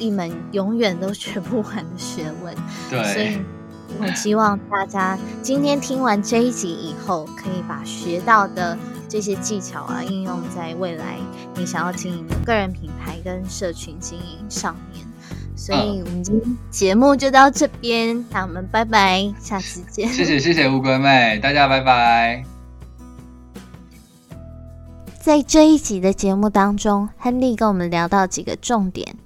一门永远都学不完的学问。对。所以。我希望大家今天听完这一集以后，可以把学到的这些技巧啊，应用在未来你想要经营的个人品牌跟社群经营上面。所以，我们今天节目就到这边，那我们拜拜，下次见。谢谢谢谢乌龟妹，大家拜拜。在这一集的节目当中，亨利跟我们聊到几个重点：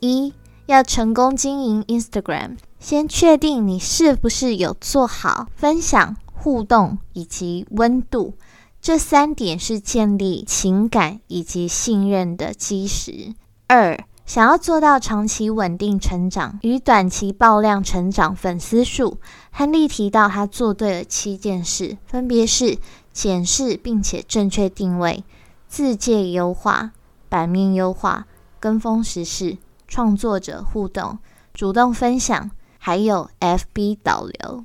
一要成功经营 Instagram。先确定你是不是有做好分享、互动以及温度，这三点是建立情感以及信任的基石。二，想要做到长期稳定成长与短期爆量成长粉丝数，亨利提到他做对了七件事，分别是检视并且正确定位、自介优化、版面优化、跟风时事、创作者互动、主动分享。还有 FB 导流，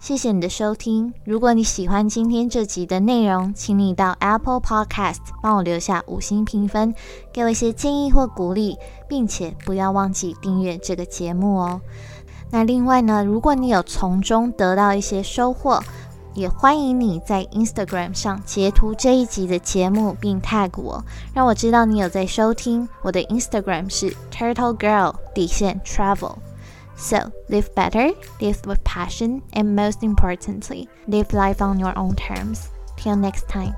谢谢你的收听。如果你喜欢今天这集的内容，请你到 Apple Podcast 帮我留下五星评分，给我一些建议或鼓励，并且不要忘记订阅这个节目哦。那另外呢，如果你有从中得到一些收获，也欢迎你在 Instagram 上截图这一集的节目，并 tag 我，让我知道你有在收听。我的 Instagram 是 Turtle Girl 底线 Travel。So live better, live with passion, and most importantly, live life on your own terms. Till next time.